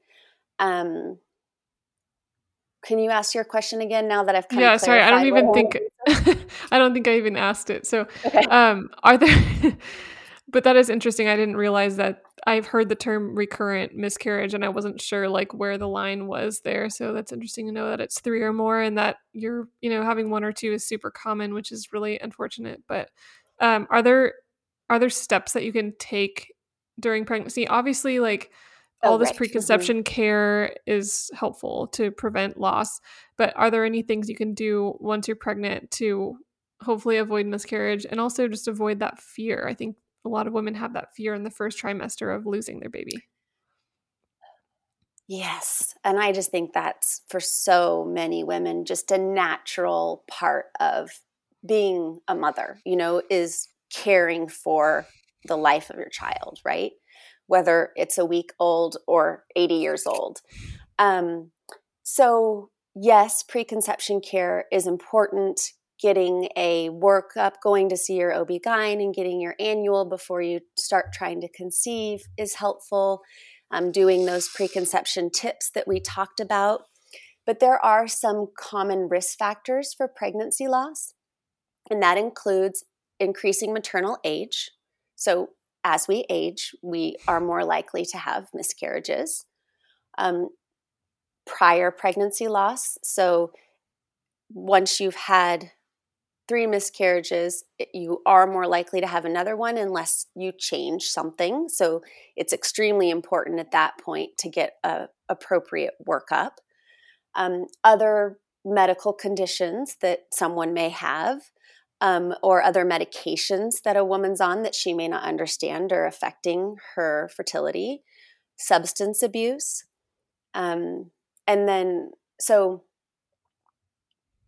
[SPEAKER 2] Um, can you ask your question again now that I've kind
[SPEAKER 1] yeah, sorry, I don't even think I don't think I even asked it. So, okay. um, are there? but that is interesting. I didn't realize that. I've heard the term recurrent miscarriage, and I wasn't sure like where the line was there. So that's interesting to know that it's three or more, and that you're you know having one or two is super common, which is really unfortunate. But um, are there are there steps that you can take during pregnancy? Obviously, like all oh, this right. Mm-hmm. preconception mm-hmm. care is helpful to prevent loss but are there any things you can do once you're pregnant to hopefully avoid miscarriage and also just avoid that fear i think a lot of women have that fear in the first trimester of losing their baby
[SPEAKER 2] yes and i just think that's for so many women just a natural part of being a mother you know is caring for the life of your child right whether it's a week old or 80 years old. Um, so, yes, preconception care is important. Getting a workup, going to see your OB-GYN and getting your annual before you start trying to conceive is helpful. Um, doing those preconception tips that we talked about. But there are some common risk factors for pregnancy loss, and that includes increasing maternal age. So, as we age, we are more likely to have miscarriages. Um, prior pregnancy loss. So once you've had three miscarriages, you are more likely to have another one unless you change something. So it's extremely important at that point to get a appropriate workup. Um, other medical conditions that someone may have um, or other medications that a woman's on that she may not understand are affecting her fertility, substance abuse. Um, and then, so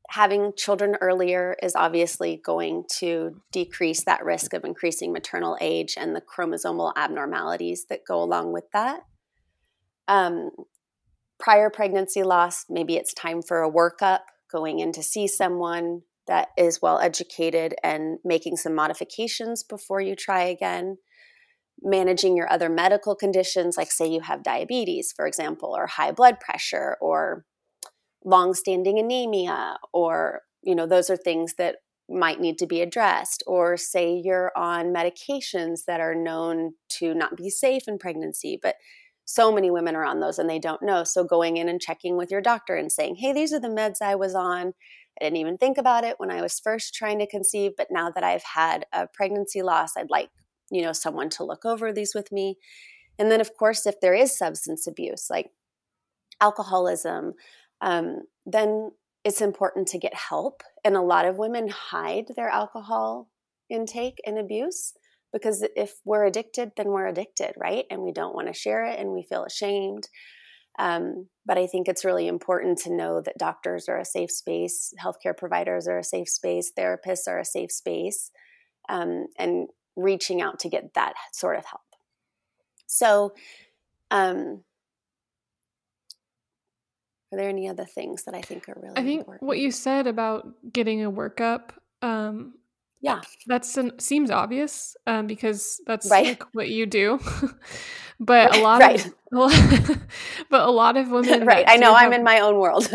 [SPEAKER 2] having children earlier is obviously going to decrease that risk of increasing maternal age and the chromosomal abnormalities that go along with that. Um, prior pregnancy loss, maybe it's time for a workup, going in to see someone, that is well educated and making some modifications before you try again. Managing your other medical conditions, like say you have diabetes, for example, or high blood pressure, or long-standing anemia, or you know those are things that might need to be addressed. Or say you're on medications that are known to not be safe in pregnancy, but so many women are on those and they don't know. So going in and checking with your doctor and saying, "Hey, these are the meds I was on." I didn't even think about it when I was first trying to conceive, but now that I've had a pregnancy loss, I'd like, you know, someone to look over these with me. And then, of course, if there is substance abuse, like alcoholism, um, then it's important to get help. And a lot of women hide their alcohol intake and abuse because if we're addicted, then we're addicted, right? And we don't want to share it and we feel ashamed. Um, but I think it's really important to know that doctors are a safe space, healthcare providers are a safe space, therapists are a safe space, um, and reaching out to get that sort of help. So, um, are there any other things that I think are really?
[SPEAKER 1] I think
[SPEAKER 2] important?
[SPEAKER 1] what you said about getting a workup um,
[SPEAKER 2] yeah
[SPEAKER 1] that's an, seems obvious um, because that's right. like what you do but a lot right. of but a lot of women
[SPEAKER 2] right i know have, i'm in my own world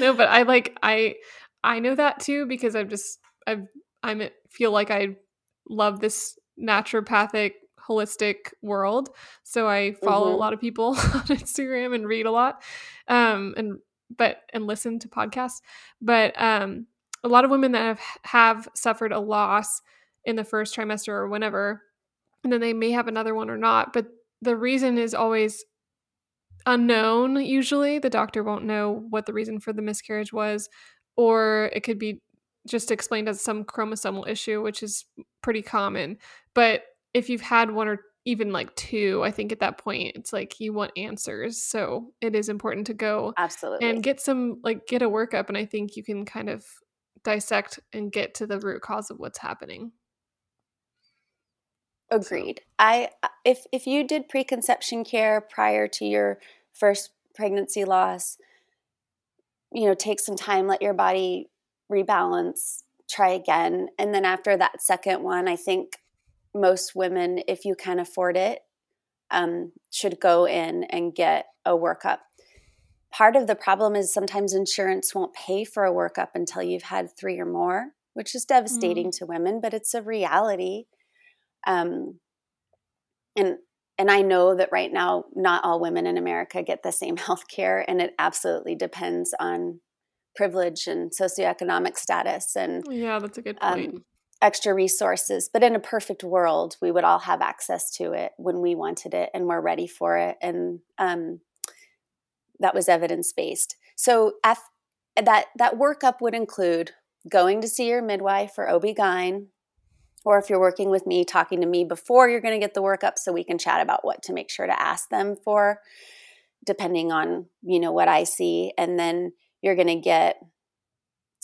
[SPEAKER 1] no but i like i i know that too because i'm just i i'm feel like i love this naturopathic holistic world so i follow mm-hmm. a lot of people on instagram and read a lot um and but and listen to podcasts but um a lot of women that have have suffered a loss in the first trimester or whenever, and then they may have another one or not. But the reason is always unknown usually. The doctor won't know what the reason for the miscarriage was or it could be just explained as some chromosomal issue which is pretty common. But if you've had one or even like two i think at that point it's like you want answers so it is important to go
[SPEAKER 2] absolutely.
[SPEAKER 1] and get some like get a workup and i think you can kind of dissect and get to the root cause of what's happening
[SPEAKER 2] Agreed. I uh, if if you did preconception care prior to your first pregnancy loss, you know, take some time, let your body rebalance, try again, and then after that second one, I think most women, if you can afford it, um, should go in and get a workup. Part of the problem is sometimes insurance won't pay for a workup until you've had three or more, which is devastating mm. to women, but it's a reality. Um, and and I know that right now, not all women in America get the same health care, and it absolutely depends on privilege and socioeconomic status and
[SPEAKER 1] yeah, that's a good point. Um,
[SPEAKER 2] extra resources. But in a perfect world, we would all have access to it when we wanted it and we're ready for it. And um, that was evidence based. So af- that that workup would include going to see your midwife or OB-GYN, or if you're working with me, talking to me before you're going to get the workup so we can chat about what to make sure to ask them for depending on, you know, what I see and then you're going to get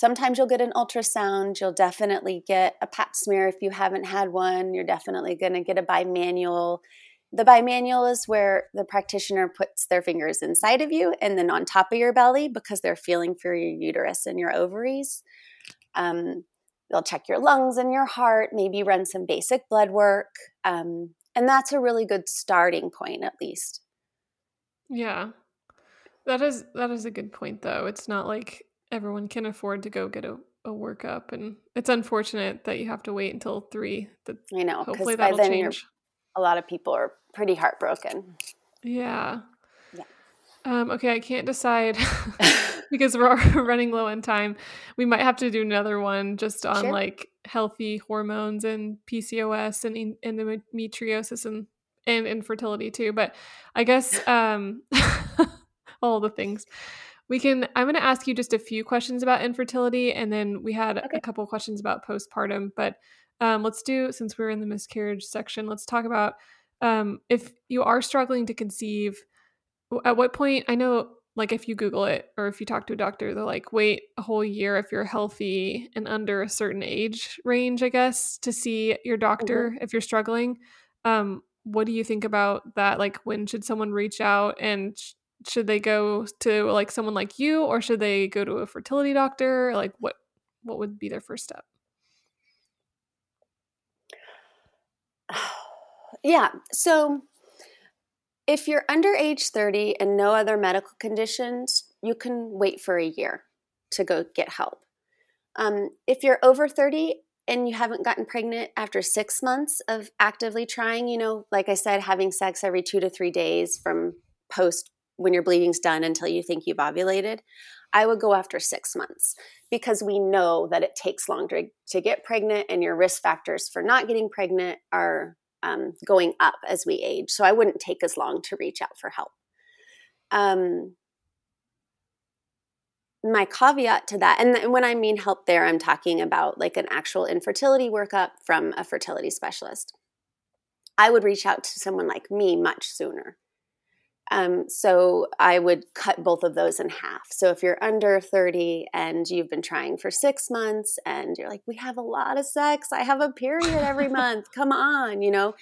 [SPEAKER 2] sometimes you'll get an ultrasound, you'll definitely get a pap smear if you haven't had one, you're definitely going to get a bimanual. The bimanual is where the practitioner puts their fingers inside of you and then on top of your belly because they're feeling for your uterus and your ovaries. Um, They'll check your lungs and your heart, maybe run some basic blood work. Um, and that's a really good starting point, at least.
[SPEAKER 1] Yeah. That is that is a good point though. It's not like everyone can afford to go get a, a workup and it's unfortunate that you have to wait until three. That
[SPEAKER 2] I know, hopefully that'll change. A lot of people are pretty heartbroken.
[SPEAKER 1] Yeah. Yeah. Um, okay, I can't decide because we're running low on time. We might have to do another one just on sure. like healthy hormones and PCOS and endometriosis and and infertility too. But I guess um, all the things we can. I'm going to ask you just a few questions about infertility, and then we had okay. a couple questions about postpartum. But um, let's do since we're in the miscarriage section. Let's talk about um, if you are struggling to conceive. At what point? I know like if you google it or if you talk to a doctor they're like wait a whole year if you're healthy and under a certain age range i guess to see your doctor mm-hmm. if you're struggling. Um what do you think about that? Like when should someone reach out and sh- should they go to like someone like you or should they go to a fertility doctor? Like what what would be their first step?
[SPEAKER 2] Yeah so if you're under age 30 and no other medical conditions, you can wait for a year to go get help. Um, if you're over 30 and you haven't gotten pregnant after six months of actively trying, you know, like I said, having sex every two to three days from post when your bleeding's done until you think you've ovulated, I would go after six months because we know that it takes longer to get pregnant and your risk factors for not getting pregnant are um, going up as we age. So I wouldn't take as long to reach out for help. Um, my caveat to that, and when I mean help there, I'm talking about like an actual infertility workup from a fertility specialist. I would reach out to someone like me much sooner. Um, so I would cut both of those in half. So if you're under 30 and you've been trying for six months and you're like, we have a lot of sex, I have a period every month, come on, you know,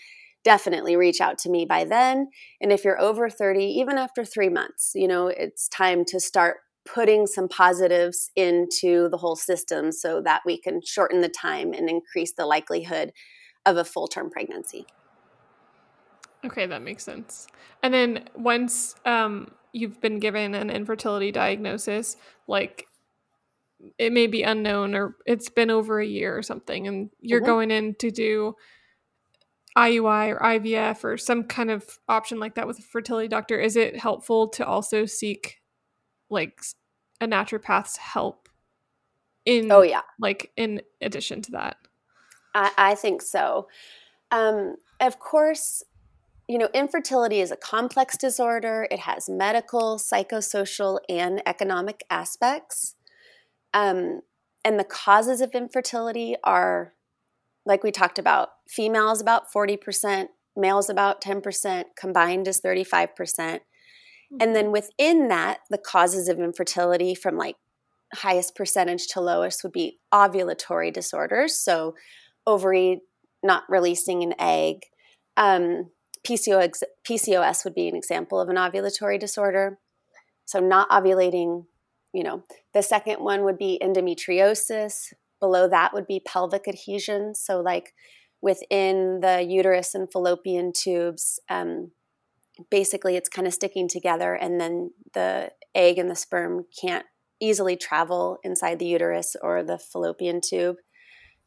[SPEAKER 2] definitely reach out to me by then. And if you're over 30, even after three months, you know, it's time to start putting some positives into the whole system so that we can shorten the time and increase the likelihood of a full term pregnancy.
[SPEAKER 1] Okay, that makes sense. And then once um, you've been given an infertility diagnosis, like it may be unknown or it's been over a year or something, and you're mm-hmm. going in to do IUI or IVF or some kind of option like that with a fertility doctor, is it helpful to also seek like a naturopath's help in
[SPEAKER 2] oh yeah
[SPEAKER 1] like in addition to that
[SPEAKER 2] I, I think so. Um, of course, you know, infertility is a complex disorder. It has medical, psychosocial, and economic aspects. Um, and the causes of infertility are, like we talked about, females about 40%, males about 10%, combined is 35%. And then within that, the causes of infertility from like highest percentage to lowest would be ovulatory disorders. So, ovary not releasing an egg. Um, PCOS, PCOS would be an example of an ovulatory disorder. So, not ovulating, you know. The second one would be endometriosis. Below that would be pelvic adhesion. So, like within the uterus and fallopian tubes, um, basically it's kind of sticking together, and then the egg and the sperm can't easily travel inside the uterus or the fallopian tube.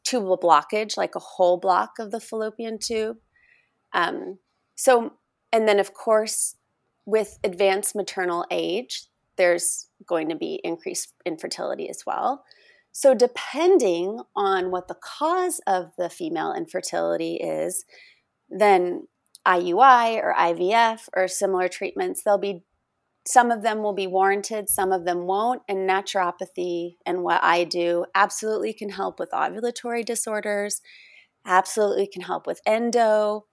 [SPEAKER 2] Tubal blockage, like a whole block of the fallopian tube. Um, so, and then of course, with advanced maternal age, there's going to be increased infertility as well. So, depending on what the cause of the female infertility is, then IUI or IVF or similar treatments, there'll be some of them will be warranted, some of them won't. And naturopathy and what I do absolutely can help with ovulatory disorders, absolutely can help with endo,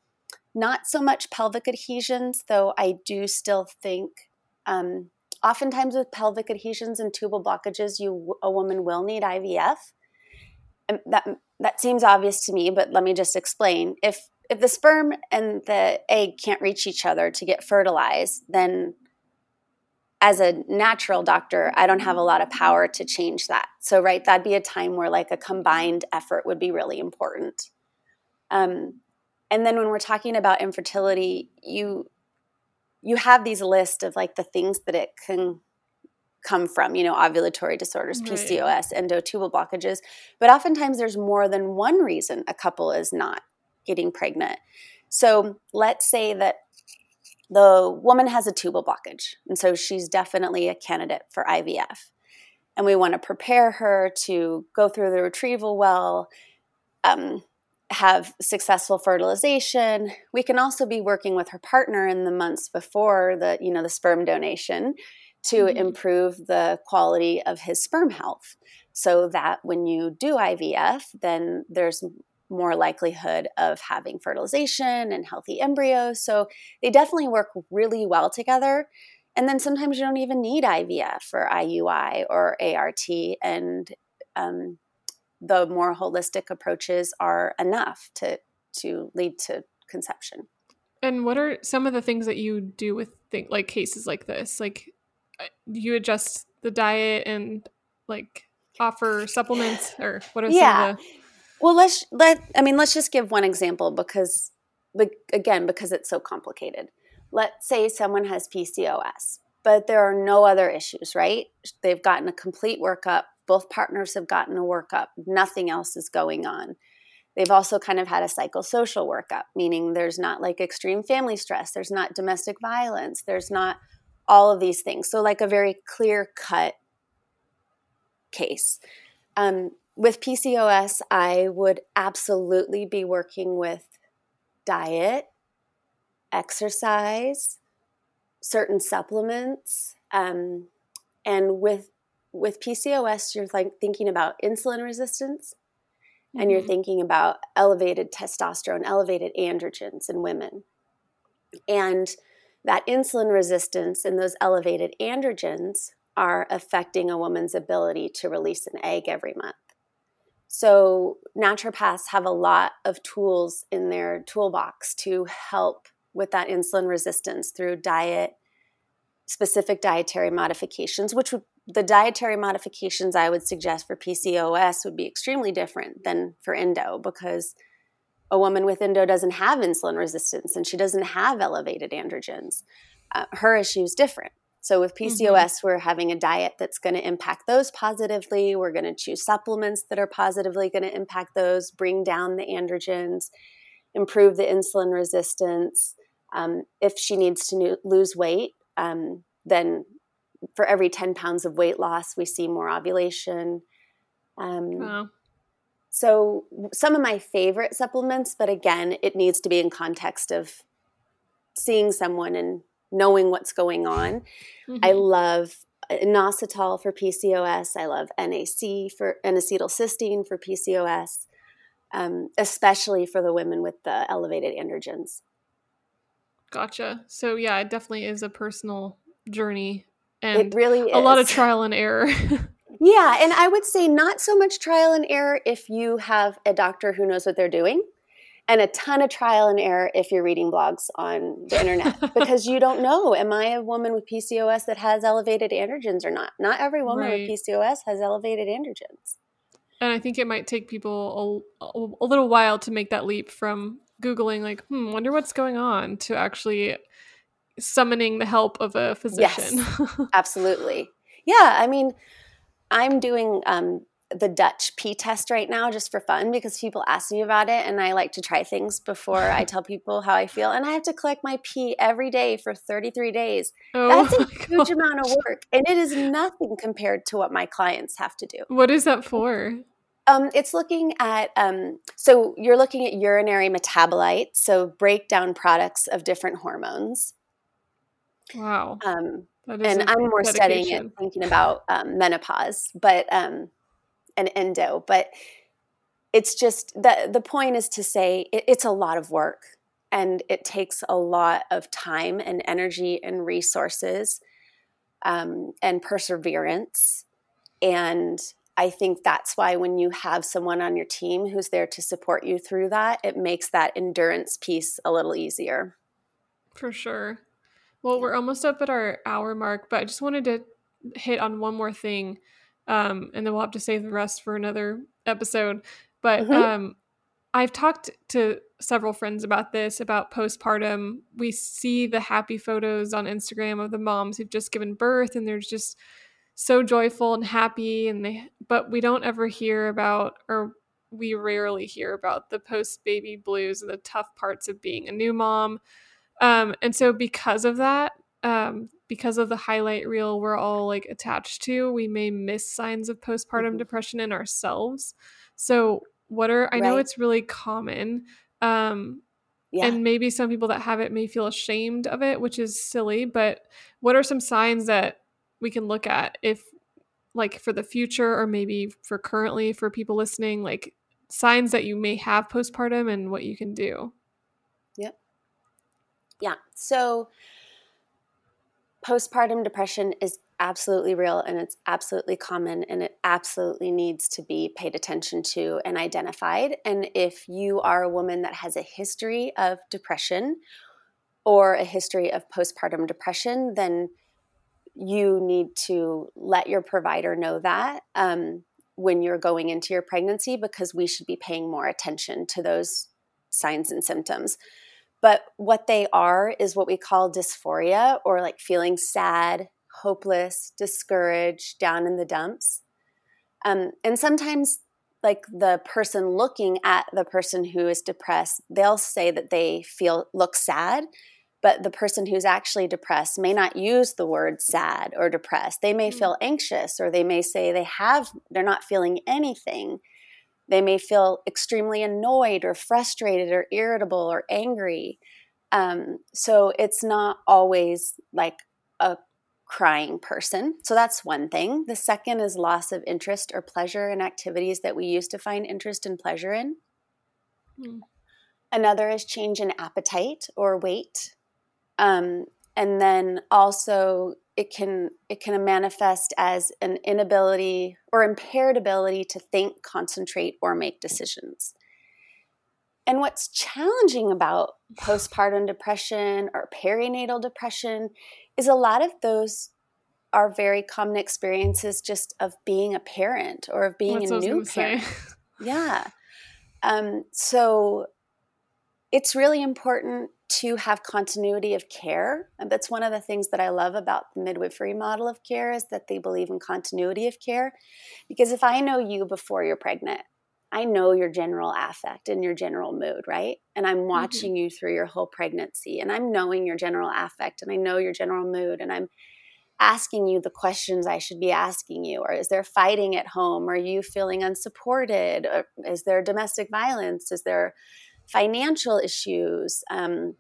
[SPEAKER 2] not so much pelvic adhesions, though I do still think um, oftentimes with pelvic adhesions and tubal blockages, you a woman will need IVF. And that that seems obvious to me, but let me just explain. If if the sperm and the egg can't reach each other to get fertilized, then as a natural doctor, I don't have a lot of power to change that. So, right, that'd be a time where like a combined effort would be really important. Um, and then when we're talking about infertility, you you have these lists of like the things that it can come from, you know, ovulatory disorders, right. PCOS, endotubal blockages. But oftentimes there's more than one reason a couple is not getting pregnant. So let's say that the woman has a tubal blockage, and so she's definitely a candidate for IVF. And we want to prepare her to go through the retrieval well, um, have successful fertilization. We can also be working with her partner in the months before the, you know, the sperm donation to mm-hmm. improve the quality of his sperm health so that when you do IVF, then there's more likelihood of having fertilization and healthy embryos. So they definitely work really well together. And then sometimes you don't even need IVF or IUI or ART. And um, the more holistic approaches are enough to to lead to conception.
[SPEAKER 1] And what are some of the things that you do with th- like cases like this? Like uh, you adjust the diet and like offer supplements or what are yeah. some of the
[SPEAKER 2] Well, let's let I mean let's just give one example because again because it's so complicated. Let's say someone has PCOS, but there are no other issues, right? They've gotten a complete workup both partners have gotten a workup, nothing else is going on. They've also kind of had a psychosocial workup, meaning there's not like extreme family stress, there's not domestic violence, there's not all of these things. So, like a very clear cut case. Um, with PCOS, I would absolutely be working with diet, exercise, certain supplements, um, and with with PCOS, you're like thinking about insulin resistance mm-hmm. and you're mm-hmm. thinking about elevated testosterone, elevated androgens in women. And that insulin resistance and those elevated androgens are affecting a woman's ability to release an egg every month. So, naturopaths have a lot of tools in their toolbox to help with that insulin resistance through diet, specific dietary modifications, which would the dietary modifications I would suggest for PCOS would be extremely different than for endo because a woman with endo doesn't have insulin resistance and she doesn't have elevated androgens. Uh, her issue is different. So with PCOS, mm-hmm. we're having a diet that's going to impact those positively. We're going to choose supplements that are positively going to impact those, bring down the androgens, improve the insulin resistance. Um, if she needs to lose weight, um, then for every 10 pounds of weight loss, we see more ovulation. Um, wow. So, some of my favorite supplements, but again, it needs to be in context of seeing someone and knowing what's going on. Mm-hmm. I love inositol for PCOS. I love NAC for N-acetylcysteine for PCOS, um, especially for the women with the elevated androgens.
[SPEAKER 1] Gotcha. So yeah, it definitely is a personal journey,
[SPEAKER 2] and it really is.
[SPEAKER 1] a lot of trial and error.
[SPEAKER 2] yeah, and I would say not so much trial and error if you have a doctor who knows what they're doing and a ton of trial and error if you're reading blogs on the internet because you don't know am i a woman with pcos that has elevated androgens or not not every woman right. with pcos has elevated androgens
[SPEAKER 1] and i think it might take people a, a, little while to make that leap from googling like hmm wonder what's going on to actually summoning the help of a physician
[SPEAKER 2] yes, absolutely yeah i mean i'm doing um, the Dutch pee test right now just for fun because people ask me about it and I like to try things before I tell people how I feel. And I have to collect my pee every day for 33 days. Oh That's a huge gosh. amount of work. And it is nothing compared to what my clients have to do.
[SPEAKER 1] What is that for?
[SPEAKER 2] Um, it's looking at, um, so you're looking at urinary metabolites, so breakdown products of different hormones.
[SPEAKER 1] Wow. Um,
[SPEAKER 2] and I'm more studying it, thinking about um, menopause. But um, an endo, but it's just the the point is to say it, it's a lot of work and it takes a lot of time and energy and resources um, and perseverance and i think that's why when you have someone on your team who's there to support you through that it makes that endurance piece a little easier
[SPEAKER 1] for sure well we're almost up at our hour mark but i just wanted to hit on one more thing um, and then we'll have to save the rest for another episode. But mm-hmm. um, I've talked to several friends about this about postpartum. We see the happy photos on Instagram of the moms who've just given birth, and they're just so joyful and happy. And they, but we don't ever hear about, or we rarely hear about the post baby blues and the tough parts of being a new mom. Um, and so, because of that, um, because of the highlight reel we're all like attached to, we may miss signs of postpartum mm-hmm. depression in ourselves. So, what are I right. know it's really common. Um, yeah. And maybe some people that have it may feel ashamed of it, which is silly. But what are some signs that we can look at if, like, for the future or maybe for currently for people listening, like signs that you may have postpartum and what you can do?
[SPEAKER 2] Yep. Yeah. So, postpartum depression is absolutely real and it's absolutely common and it absolutely needs to be paid attention to and identified. And if you are a woman that has a history of depression or a history of postpartum depression, then you need to let your provider know that um, when you're going into your pregnancy because we should be paying more attention to those signs and symptoms. But what they are is what we call dysphoria or like feeling sad, hopeless, discouraged, down in the dumps. Um, and sometimes, like the person looking at the person who is depressed, they'll say that they feel look sad, but the person who's actually depressed may not use the word sad or depressed. They may mm. feel anxious or they may say they have they're not feeling anything. They may feel extremely annoyed or frustrated or irritable or angry. Um, so it's not always like a crying person. So that's one thing. The second is loss of interest or pleasure in activities that we used to find interest and pleasure in. Mm. Another is change in appetite or weight. Um, and then also it can it can manifest as an inability or impaired ability to think concentrate or make decisions. And what's challenging about postpartum depression or perinatal depression is a lot of those are very common experiences just of being a parent or of being That's a new parent. Yeah. Um, so it's really important to have continuity of care. And that's one of the things that I love about the midwifery model of care is that they believe in continuity of care. Because if I know you before you're pregnant, I know your general affect and your general mood, right? And I'm mm-hmm. watching mm-hmm. you through your whole pregnancy and I'm knowing your general affect and I know your general mood and I'm asking you the questions I should be asking you? Or is there fighting at home? Are you feeling unsupported? Or is there domestic violence? Is there financial issues? Um,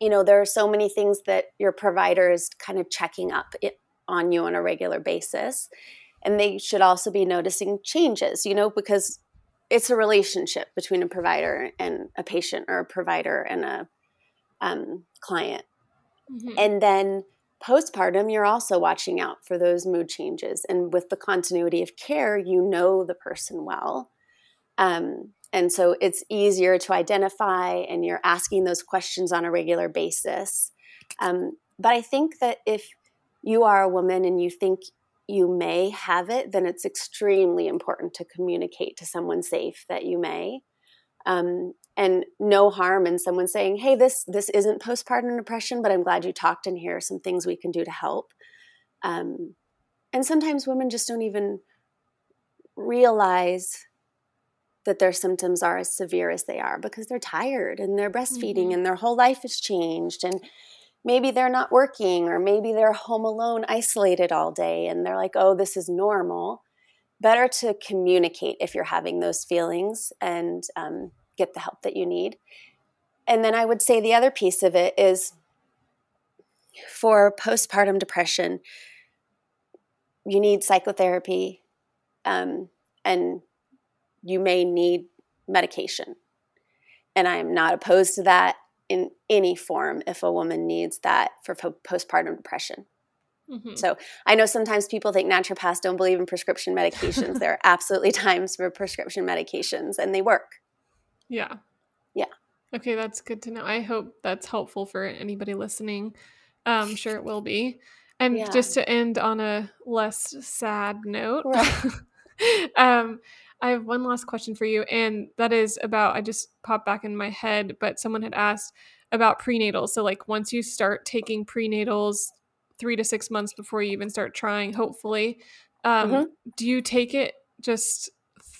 [SPEAKER 2] you know, there are so many things that your provider is kind of checking up on you on a regular basis. And they should also be noticing changes, you know, because it's a relationship between a provider and a patient or a provider and a um, client. Mm-hmm. And then postpartum, you're also watching out for those mood changes. And with the continuity of care, you know the person well. Um, and so it's easier to identify, and you're asking those questions on a regular basis. Um, but I think that if you are a woman and you think you may have it, then it's extremely important to communicate to someone safe that you may. Um, and no harm in someone saying, "Hey, this this isn't postpartum depression, but I'm glad you talked, and here are some things we can do to help." Um, and sometimes women just don't even realize that their symptoms are as severe as they are because they're tired and they're breastfeeding mm-hmm. and their whole life has changed and maybe they're not working or maybe they're home alone isolated all day and they're like oh this is normal better to communicate if you're having those feelings and um, get the help that you need and then i would say the other piece of it is for postpartum depression you need psychotherapy um, and you may need medication. And I am not opposed to that in any form if a woman needs that for postpartum depression. Mm-hmm. So I know sometimes people think naturopaths don't believe in prescription medications. there are absolutely times for prescription medications and they work.
[SPEAKER 1] Yeah.
[SPEAKER 2] Yeah.
[SPEAKER 1] Okay, that's good to know. I hope that's helpful for anybody listening. I'm um, sure it will be. And yeah. just to end on a less sad note, right. um, I have one last question for you, and that is about I just popped back in my head, but someone had asked about prenatal. So, like, once you start taking prenatals three to six months before you even start trying, hopefully, um, mm-hmm. do you take it just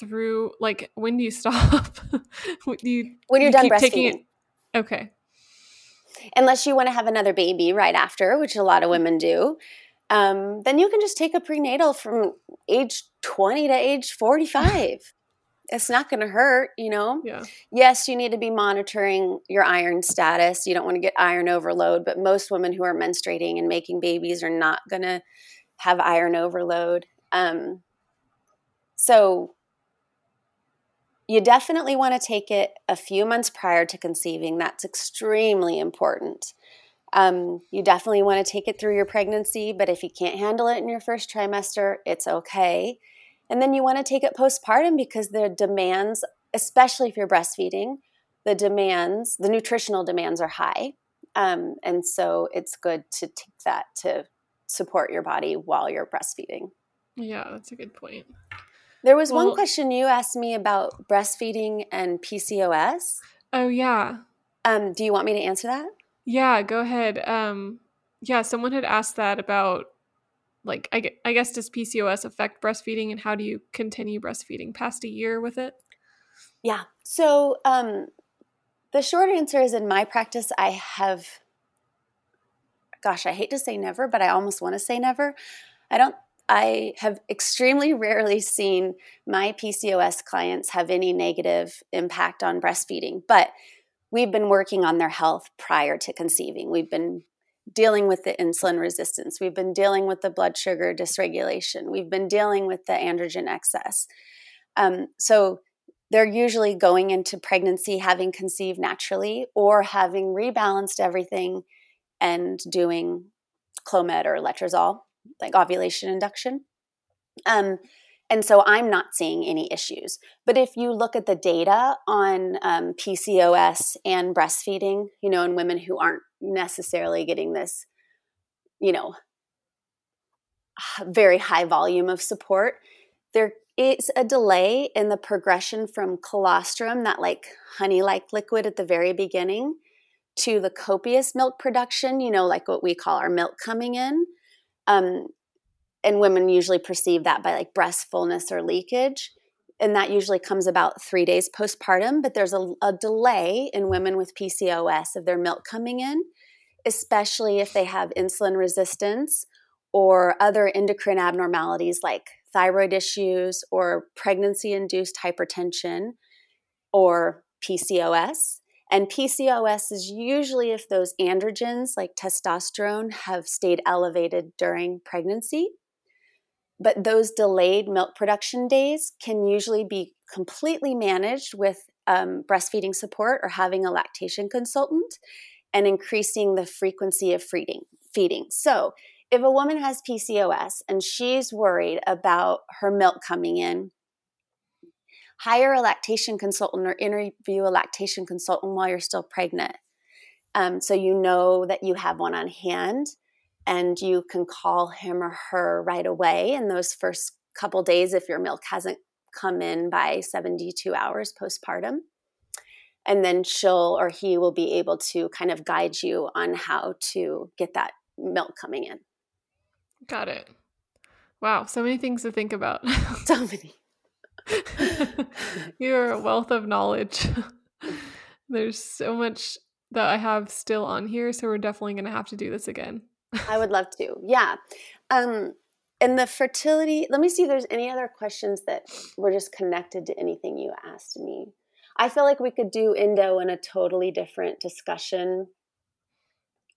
[SPEAKER 1] through like when do you stop?
[SPEAKER 2] do you when you're you done breastfeeding?
[SPEAKER 1] Okay.
[SPEAKER 2] Unless you want to have another baby right after, which a lot of women do um, then you can just take a prenatal from age 20 to age 45. it's not going to hurt, you know?
[SPEAKER 1] Yeah.
[SPEAKER 2] Yes, you need to be monitoring your iron status. You don't want to get iron overload, but most women who are menstruating and making babies are not going to have iron overload. Um, so you definitely want to take it a few months prior to conceiving. That's extremely important. Um, you definitely want to take it through your pregnancy, but if you can't handle it in your first trimester, it's okay. And then you want to take it postpartum because the demands, especially if you're breastfeeding, the demands, the nutritional demands are high. Um, and so it's good to take that to support your body while you're breastfeeding.
[SPEAKER 1] Yeah, that's a good point.
[SPEAKER 2] There was well, one question you asked me about breastfeeding and PCOS.
[SPEAKER 1] Oh, yeah.
[SPEAKER 2] Um, do you want me to answer that?
[SPEAKER 1] Yeah, go ahead. Um, yeah, someone had asked that about like I, I guess does PCOS affect breastfeeding and how do you continue breastfeeding past a year with it?
[SPEAKER 2] Yeah. So um, the short answer is in my practice, I have, gosh, I hate to say never, but I almost want to say never. I don't. I have extremely rarely seen my PCOS clients have any negative impact on breastfeeding, but we've been working on their health prior to conceiving. We've been dealing with the insulin resistance. We've been dealing with the blood sugar dysregulation. We've been dealing with the androgen excess. Um, so they're usually going into pregnancy having conceived naturally or having rebalanced everything and doing Clomid or letrozole, like ovulation induction. Um, and so I'm not seeing any issues. But if you look at the data on um, PCOS and breastfeeding, you know, in women who aren't necessarily getting this, you know, very high volume of support, there is a delay in the progression from colostrum, that like honey like liquid at the very beginning, to the copious milk production, you know, like what we call our milk coming in. Um, and women usually perceive that by like breast fullness or leakage and that usually comes about three days postpartum but there's a, a, delay in women with pcos of their milk coming in especially if they have insulin resistance or other endocrine abnormalities like thyroid issues or pregnancy induced hypertension or PCOS. And PCOS is usually if those androgens like testosterone have stayed elevated during pregnancy. But those delayed milk production days can usually be completely managed with um, breastfeeding support or having a lactation consultant and increasing the frequency of feeding. feeding. So, if a woman has PCOS and she's worried about her milk coming in, hire a lactation consultant or interview a lactation consultant while you're still pregnant. Um, so you know that you have one on hand and you can call him or her right away in those first couple days if your milk hasn't come in by 72 hours postpartum. And then she'll or he will be able to kind of guide you on how to get that milk coming in.
[SPEAKER 1] Got it. Wow, so many things to think about.
[SPEAKER 2] so many.
[SPEAKER 1] You're a wealth of knowledge. There's so much that I have still on here, so we're definitely going to have to do this again.
[SPEAKER 2] I would love to. Yeah. Um and the fertility, let me see if there's any other questions that were just connected to anything you asked me. I feel like we could do endo in a totally different discussion.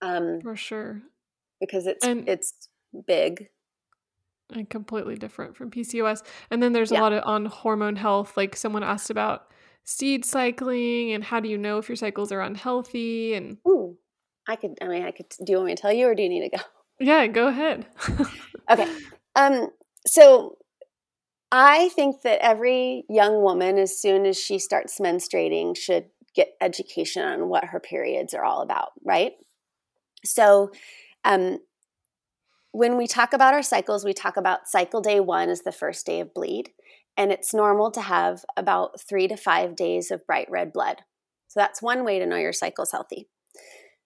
[SPEAKER 1] Um For sure.
[SPEAKER 2] Because it's and, it's big
[SPEAKER 1] and completely different from PCOS. And then there's yeah. a lot of on hormone health. Like someone asked about seed cycling and how do you know if your cycles are unhealthy and
[SPEAKER 2] Ooh, I could I mean I could do you want me to tell you or do you need to go?
[SPEAKER 1] Yeah, go ahead.
[SPEAKER 2] okay. Um so I think that every young woman as soon as she starts menstruating should get education on what her periods are all about, right? So um when we talk about our cycles, we talk about cycle day one is the first day of bleed, and it's normal to have about three to five days of bright red blood. So that's one way to know your cycle is healthy.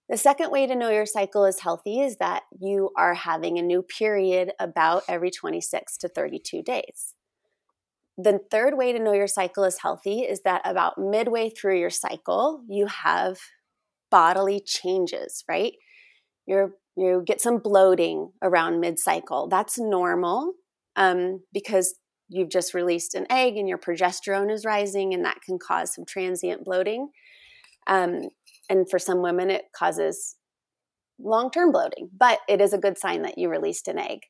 [SPEAKER 2] The second way to know your cycle is healthy is that you are having a new period about every 26 to 32 days. The third way to know your cycle is healthy is that about midway through your cycle, you have bodily changes, right? Your you get some bloating around mid cycle. That's normal um, because you've just released an egg and your progesterone is rising, and that can cause some transient bloating. Um, and for some women, it causes long term bloating, but it is a good sign that you released an egg.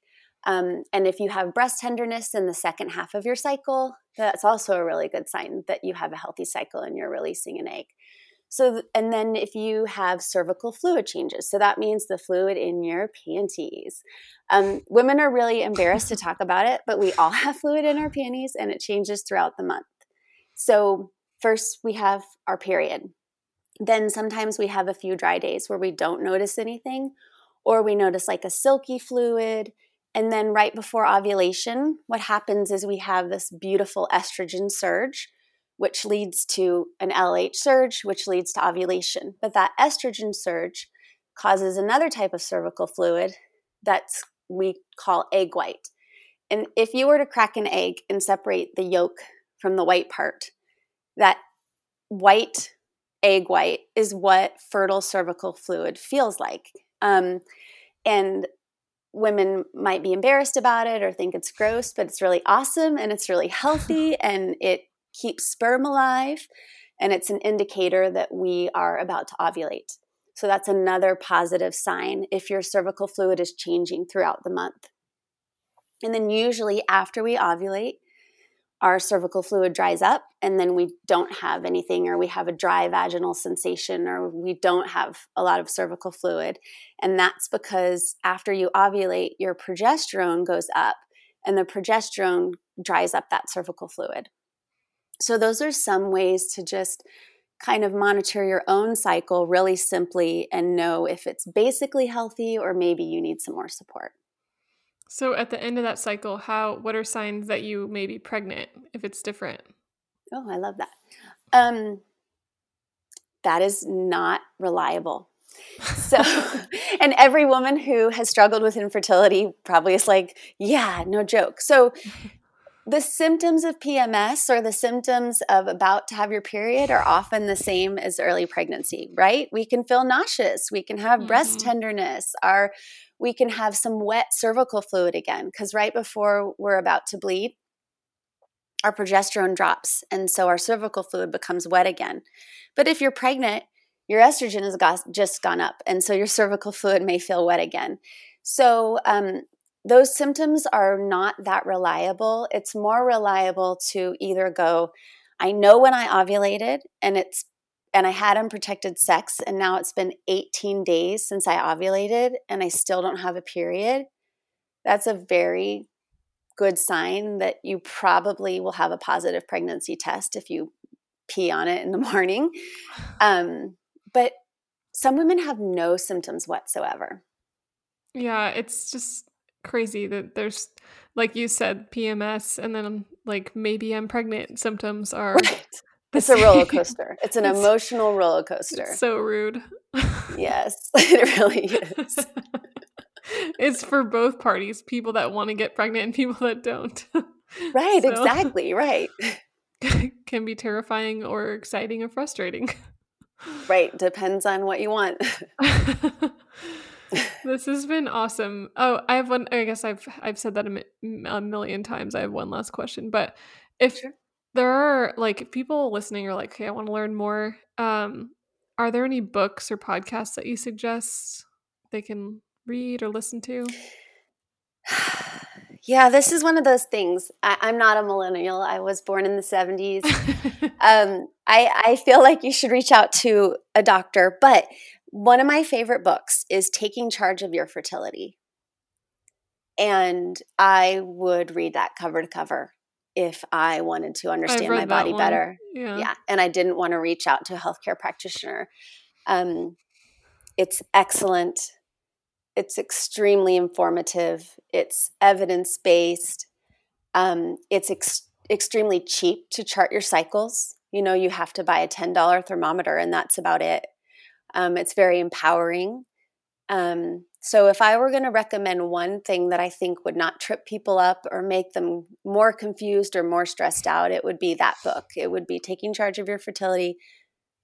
[SPEAKER 2] Um, and if you have breast tenderness in the second half of your cycle, that's also a really good sign that you have a healthy cycle and you're releasing an egg. So, and then if you have cervical fluid changes, so that means the fluid in your panties. Um, women are really embarrassed to talk about it, but we all have fluid in our panties and it changes throughout the month. So, first we have our period. Then sometimes we have a few dry days where we don't notice anything, or we notice like a silky fluid. And then right before ovulation, what happens is we have this beautiful estrogen surge which leads to an LH surge, which leads to ovulation. But that estrogen surge causes another type of cervical fluid that we call egg white. And if you were to crack an egg and separate the yolk from the white part, that white egg white is what fertile cervical fluid feels like. Um, and women might be embarrassed about it or think it's gross, but it's really awesome and it's really healthy and it keeps sperm alive, and it's an indicator that we are about to ovulate. So that's another positive sign if your cervical fluid is changing throughout the month. And then, usually, after we ovulate, our cervical fluid dries up, and then we don't have anything, or we have a dry vaginal sensation, or we don't have a lot of cervical fluid. And that's because after you ovulate, your progesterone goes up, and the progesterone dries up that cervical fluid. So, those are some ways to just kind of monitor your own cycle really simply and know if it's basically healthy or maybe you need some more support.
[SPEAKER 1] So at the end of that cycle, how what are signs that you may be pregnant if it's different?
[SPEAKER 2] Oh, I love that. Um, that is not reliable. So, and every woman who has struggled with infertility probably is like, yeah, no joke. So, the symptoms of PMS or the symptoms of about to have your period are often the same as early pregnancy, right? We can feel nauseous, we can have mm-hmm. breast tenderness, our we can have some wet cervical fluid again because right before we're about to bleed, our progesterone drops and so our cervical fluid becomes wet again. But if you're pregnant, your estrogen has got, just gone up and so your cervical fluid may feel wet again. So um, those symptoms are not that reliable. It's more reliable to either go, I know when I ovulated and it's and I had unprotected sex and now it's been 18 days since I ovulated and I still don't have a period. That's a very good sign that you probably will have a positive pregnancy test if you pee on it in the morning. Um, but some women have no symptoms whatsoever.
[SPEAKER 1] Yeah, it's just crazy that there's like you said PMS and then like maybe I'm pregnant symptoms are.
[SPEAKER 2] It's a roller coaster. It's an it's, emotional roller coaster.
[SPEAKER 1] so rude.
[SPEAKER 2] yes, it really is.
[SPEAKER 1] it's for both parties, people that want to get pregnant and people that don't.
[SPEAKER 2] right, so, exactly, right.
[SPEAKER 1] can be terrifying or exciting or frustrating.
[SPEAKER 2] Right, depends on what you want
[SPEAKER 1] this has been awesome. Oh, I have one. I guess I've I've said that a, a million times. I have one last question, but if sure. There are like people listening are like, okay, I want to learn more. Um, are there any books or podcasts that you suggest they can read or listen to?
[SPEAKER 2] Yeah, this is one of those things. I, am not a millennial. I was born in the 70s. um, I, I feel like you should reach out to a doctor, but one of my favorite books is Taking Charge of Your Fertility. And I would read that cover to cover if I wanted to understand my body better. Yeah. yeah. And I didn't want to reach out to a healthcare practitioner. Um, it's excellent. It's extremely informative. It's evidence based. Um, it's ex- extremely cheap to chart your cycles. You know, you have to buy a $10 thermometer, and that's about it. Um, it's very empowering. Um, so, if I were going to recommend one thing that I think would not trip people up or make them more confused or more stressed out, it would be that book. It would be Taking Charge of Your Fertility.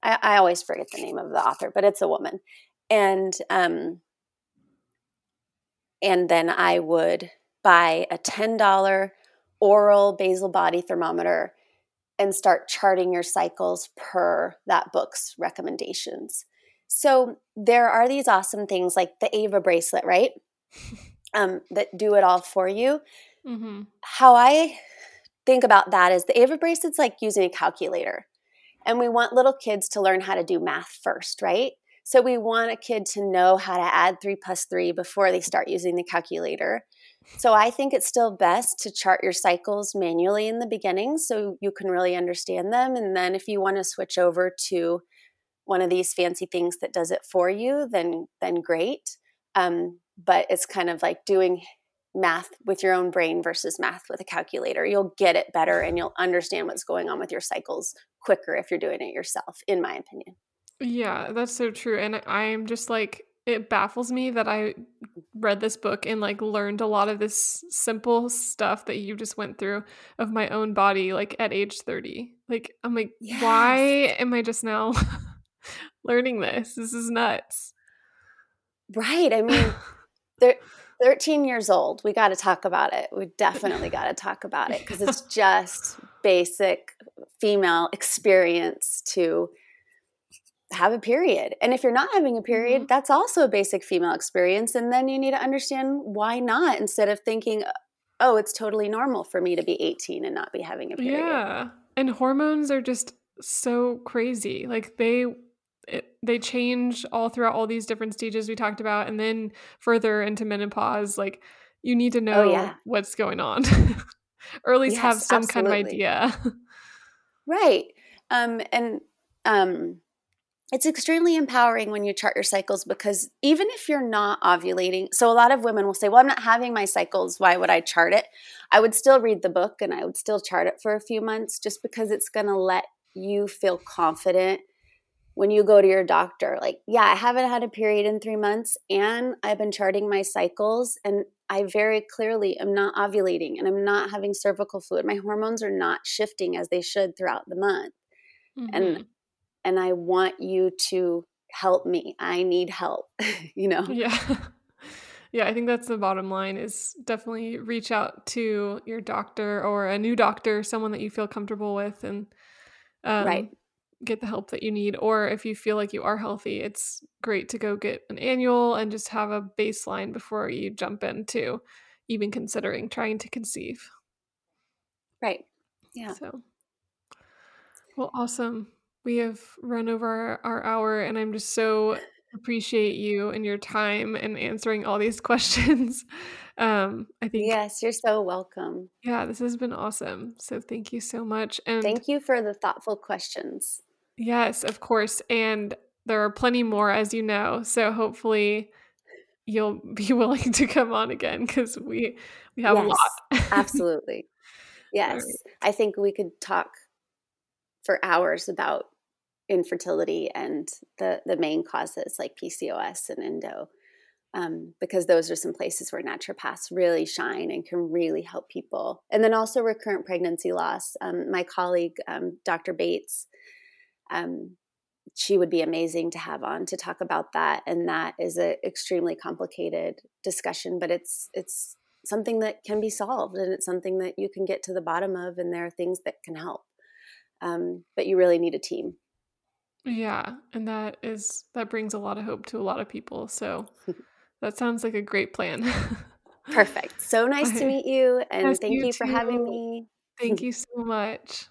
[SPEAKER 2] I, I always forget the name of the author, but it's a woman. And um, and then I would buy a $10 oral basal body thermometer and start charting your cycles per that book's recommendations. So there are these awesome things like the Ava bracelet, right? Um, that do it all for you. Mm-hmm. How I think about that is the Ava bracelet's like using a calculator. And we want little kids to learn how to do math first, right? So we want a kid to know how to add three plus three before they start using the calculator. So I think it's still best to chart your cycles manually in the beginning so you can really understand them. And then if you want to switch over to one of these fancy things that does it for you, then then great. Um, but it's kind of like doing math with your own brain versus math with a calculator. You'll get it better and you'll understand what's going on with your cycles quicker if you're doing it yourself, in my opinion.
[SPEAKER 1] Yeah, that's so true. And I'm just like, it baffles me that I read this book and like learned a lot of this simple stuff that you just went through of my own body, like at age 30. Like, I'm like, yes. why am I just now learning this. This is nuts.
[SPEAKER 2] Right. I mean, they're 13 years old. We got to talk about it. We definitely got to talk about it because it's just basic female experience to have a period. And if you're not having a period, mm-hmm. that's also a basic female experience. And then you need to understand why not instead of thinking, oh, it's totally normal for me to be 18 and not be having a period.
[SPEAKER 1] Yeah. And hormones are just so crazy. Like they it, they change all throughout all these different stages we talked about and then further into menopause like you need to oh, know oh, yeah. what's going on or at least yes, have some absolutely. kind of idea
[SPEAKER 2] right um, and um, it's extremely empowering when you chart your cycles because even if you're not ovulating so a lot of women will say well i'm not having my cycles why would i chart it i would still read the book and i would still chart it for a few months just because it's going to let you feel confident when you go to your doctor, like, yeah, I haven't had a period in three months and I've been charting my cycles and I very clearly am not ovulating and I'm not having cervical fluid. My hormones are not shifting as they should throughout the month. Mm-hmm. And and I want you to help me. I need help, you know.
[SPEAKER 1] Yeah. yeah, I think that's the bottom line is definitely reach out to your doctor or a new doctor, someone that you feel comfortable with and um, right get the help that you need or if you feel like you are healthy it's great to go get an annual and just have a baseline before you jump into even considering trying to conceive.
[SPEAKER 2] Right. Yeah.
[SPEAKER 1] So well awesome. We have run over our hour and i'm just so appreciate you and your time and answering all these questions. Um i think
[SPEAKER 2] yes you're so welcome.
[SPEAKER 1] Yeah this has been awesome. So thank you so much and
[SPEAKER 2] thank you for the thoughtful questions
[SPEAKER 1] Yes, of course. And there are plenty more, as you know. So hopefully you'll be willing to come on again because we we have yes, a lot.
[SPEAKER 2] absolutely. Yes. Right. I think we could talk for hours about infertility and the the main causes like PCOS and endo. Um, because those are some places where naturopaths really shine and can really help people. And then also recurrent pregnancy loss. Um, my colleague, um, Dr. Bates, um, she would be amazing to have on to talk about that and that is an extremely complicated discussion but it's it's something that can be solved and it's something that you can get to the bottom of and there are things that can help. Um, but you really need a team.
[SPEAKER 1] Yeah and that is that brings a lot of hope to a lot of people so that sounds like a great plan.
[SPEAKER 2] Perfect. So nice to meet you and nice thank you, you for having me.
[SPEAKER 1] Thank you so much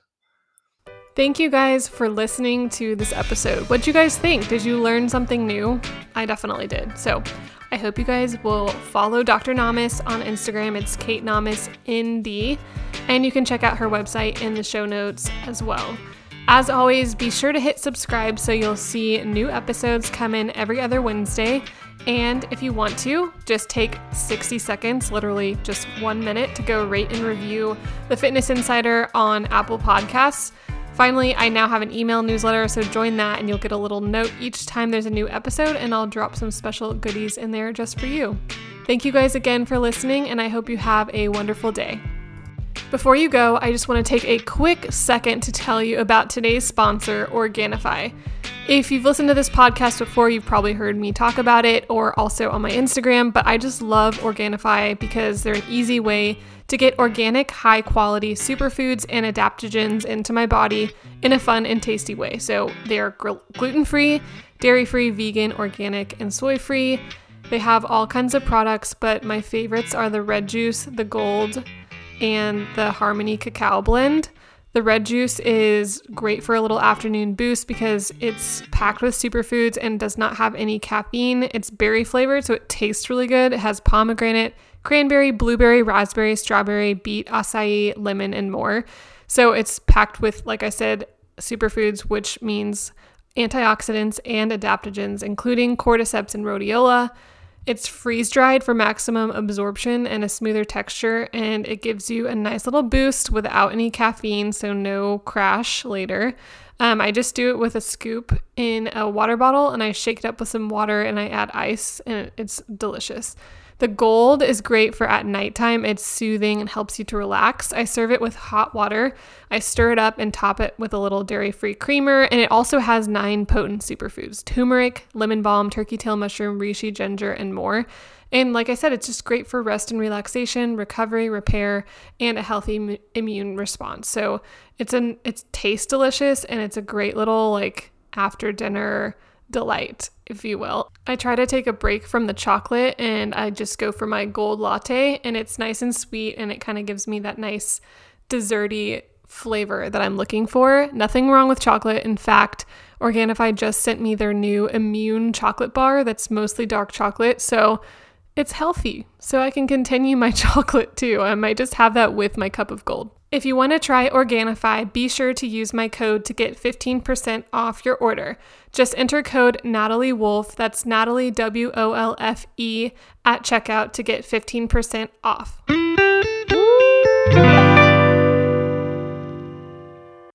[SPEAKER 1] Thank you guys for listening to this episode. What'd you guys think? Did you learn something new? I definitely did. So I hope you guys will follow Dr. Naumes on Instagram. It's Kate Naumes ND. And you can check out her website in the show notes as well. As always, be sure to hit subscribe so you'll see new episodes come in every other Wednesday. And if you want to, just take 60 seconds, literally just one minute, to go rate and review the Fitness Insider on Apple Podcasts. Finally, I now have an email newsletter, so join that and you'll get a little note each time there's a new episode, and I'll drop some special goodies in there just for you. Thank you guys again for listening, and I hope you have a wonderful day. Before you go, I just want to take a quick second to tell you about today's sponsor, Organifi. If you've listened to this podcast before, you've probably heard me talk about it or also on my Instagram, but I just love Organifi because they're an easy way to get organic, high quality superfoods and adaptogens into my body in a fun and tasty way. So they're gluten free, dairy free, vegan, organic, and soy free. They have all kinds of products, but my favorites are the red juice, the gold, and the Harmony cacao blend. The red juice is great for a little afternoon boost because it's packed with superfoods and does not have any caffeine. It's berry flavored, so it tastes really good. It has pomegranate, cranberry, blueberry, raspberry, strawberry, beet, acai, lemon, and more. So it's packed with, like I said, superfoods, which means antioxidants and adaptogens, including cordyceps and rhodiola. It's freeze dried for maximum absorption and a smoother texture, and it gives you a nice little boost without any caffeine, so no crash later. Um, I just do it with a scoop in a water bottle and I shake it up with some water and I add ice, and it's delicious. The gold is great for at nighttime. It's soothing and helps you to relax. I serve it with hot water. I stir it up and top it with a little dairy free creamer. And it also has nine potent superfoods turmeric, lemon balm, turkey tail mushroom, reishi, ginger, and more. And like I said, it's just great for rest and relaxation, recovery, repair, and a healthy immune response. So it's an it tastes delicious and it's a great little like after dinner delight, if you will. I try to take a break from the chocolate and I just go for my gold latte, and it's nice and sweet and it kind of gives me that nice desserty flavor that I'm looking for. Nothing wrong with chocolate. In fact, Organifi just sent me their new immune chocolate bar that's mostly dark chocolate. So it's healthy. So I can continue my chocolate too. I might just have that with my cup of gold. If you want to try Organifi, be sure to use my code to get 15% off your order. Just enter code Natalie Wolfe, that's Natalie W O L F E, at checkout to get 15% off.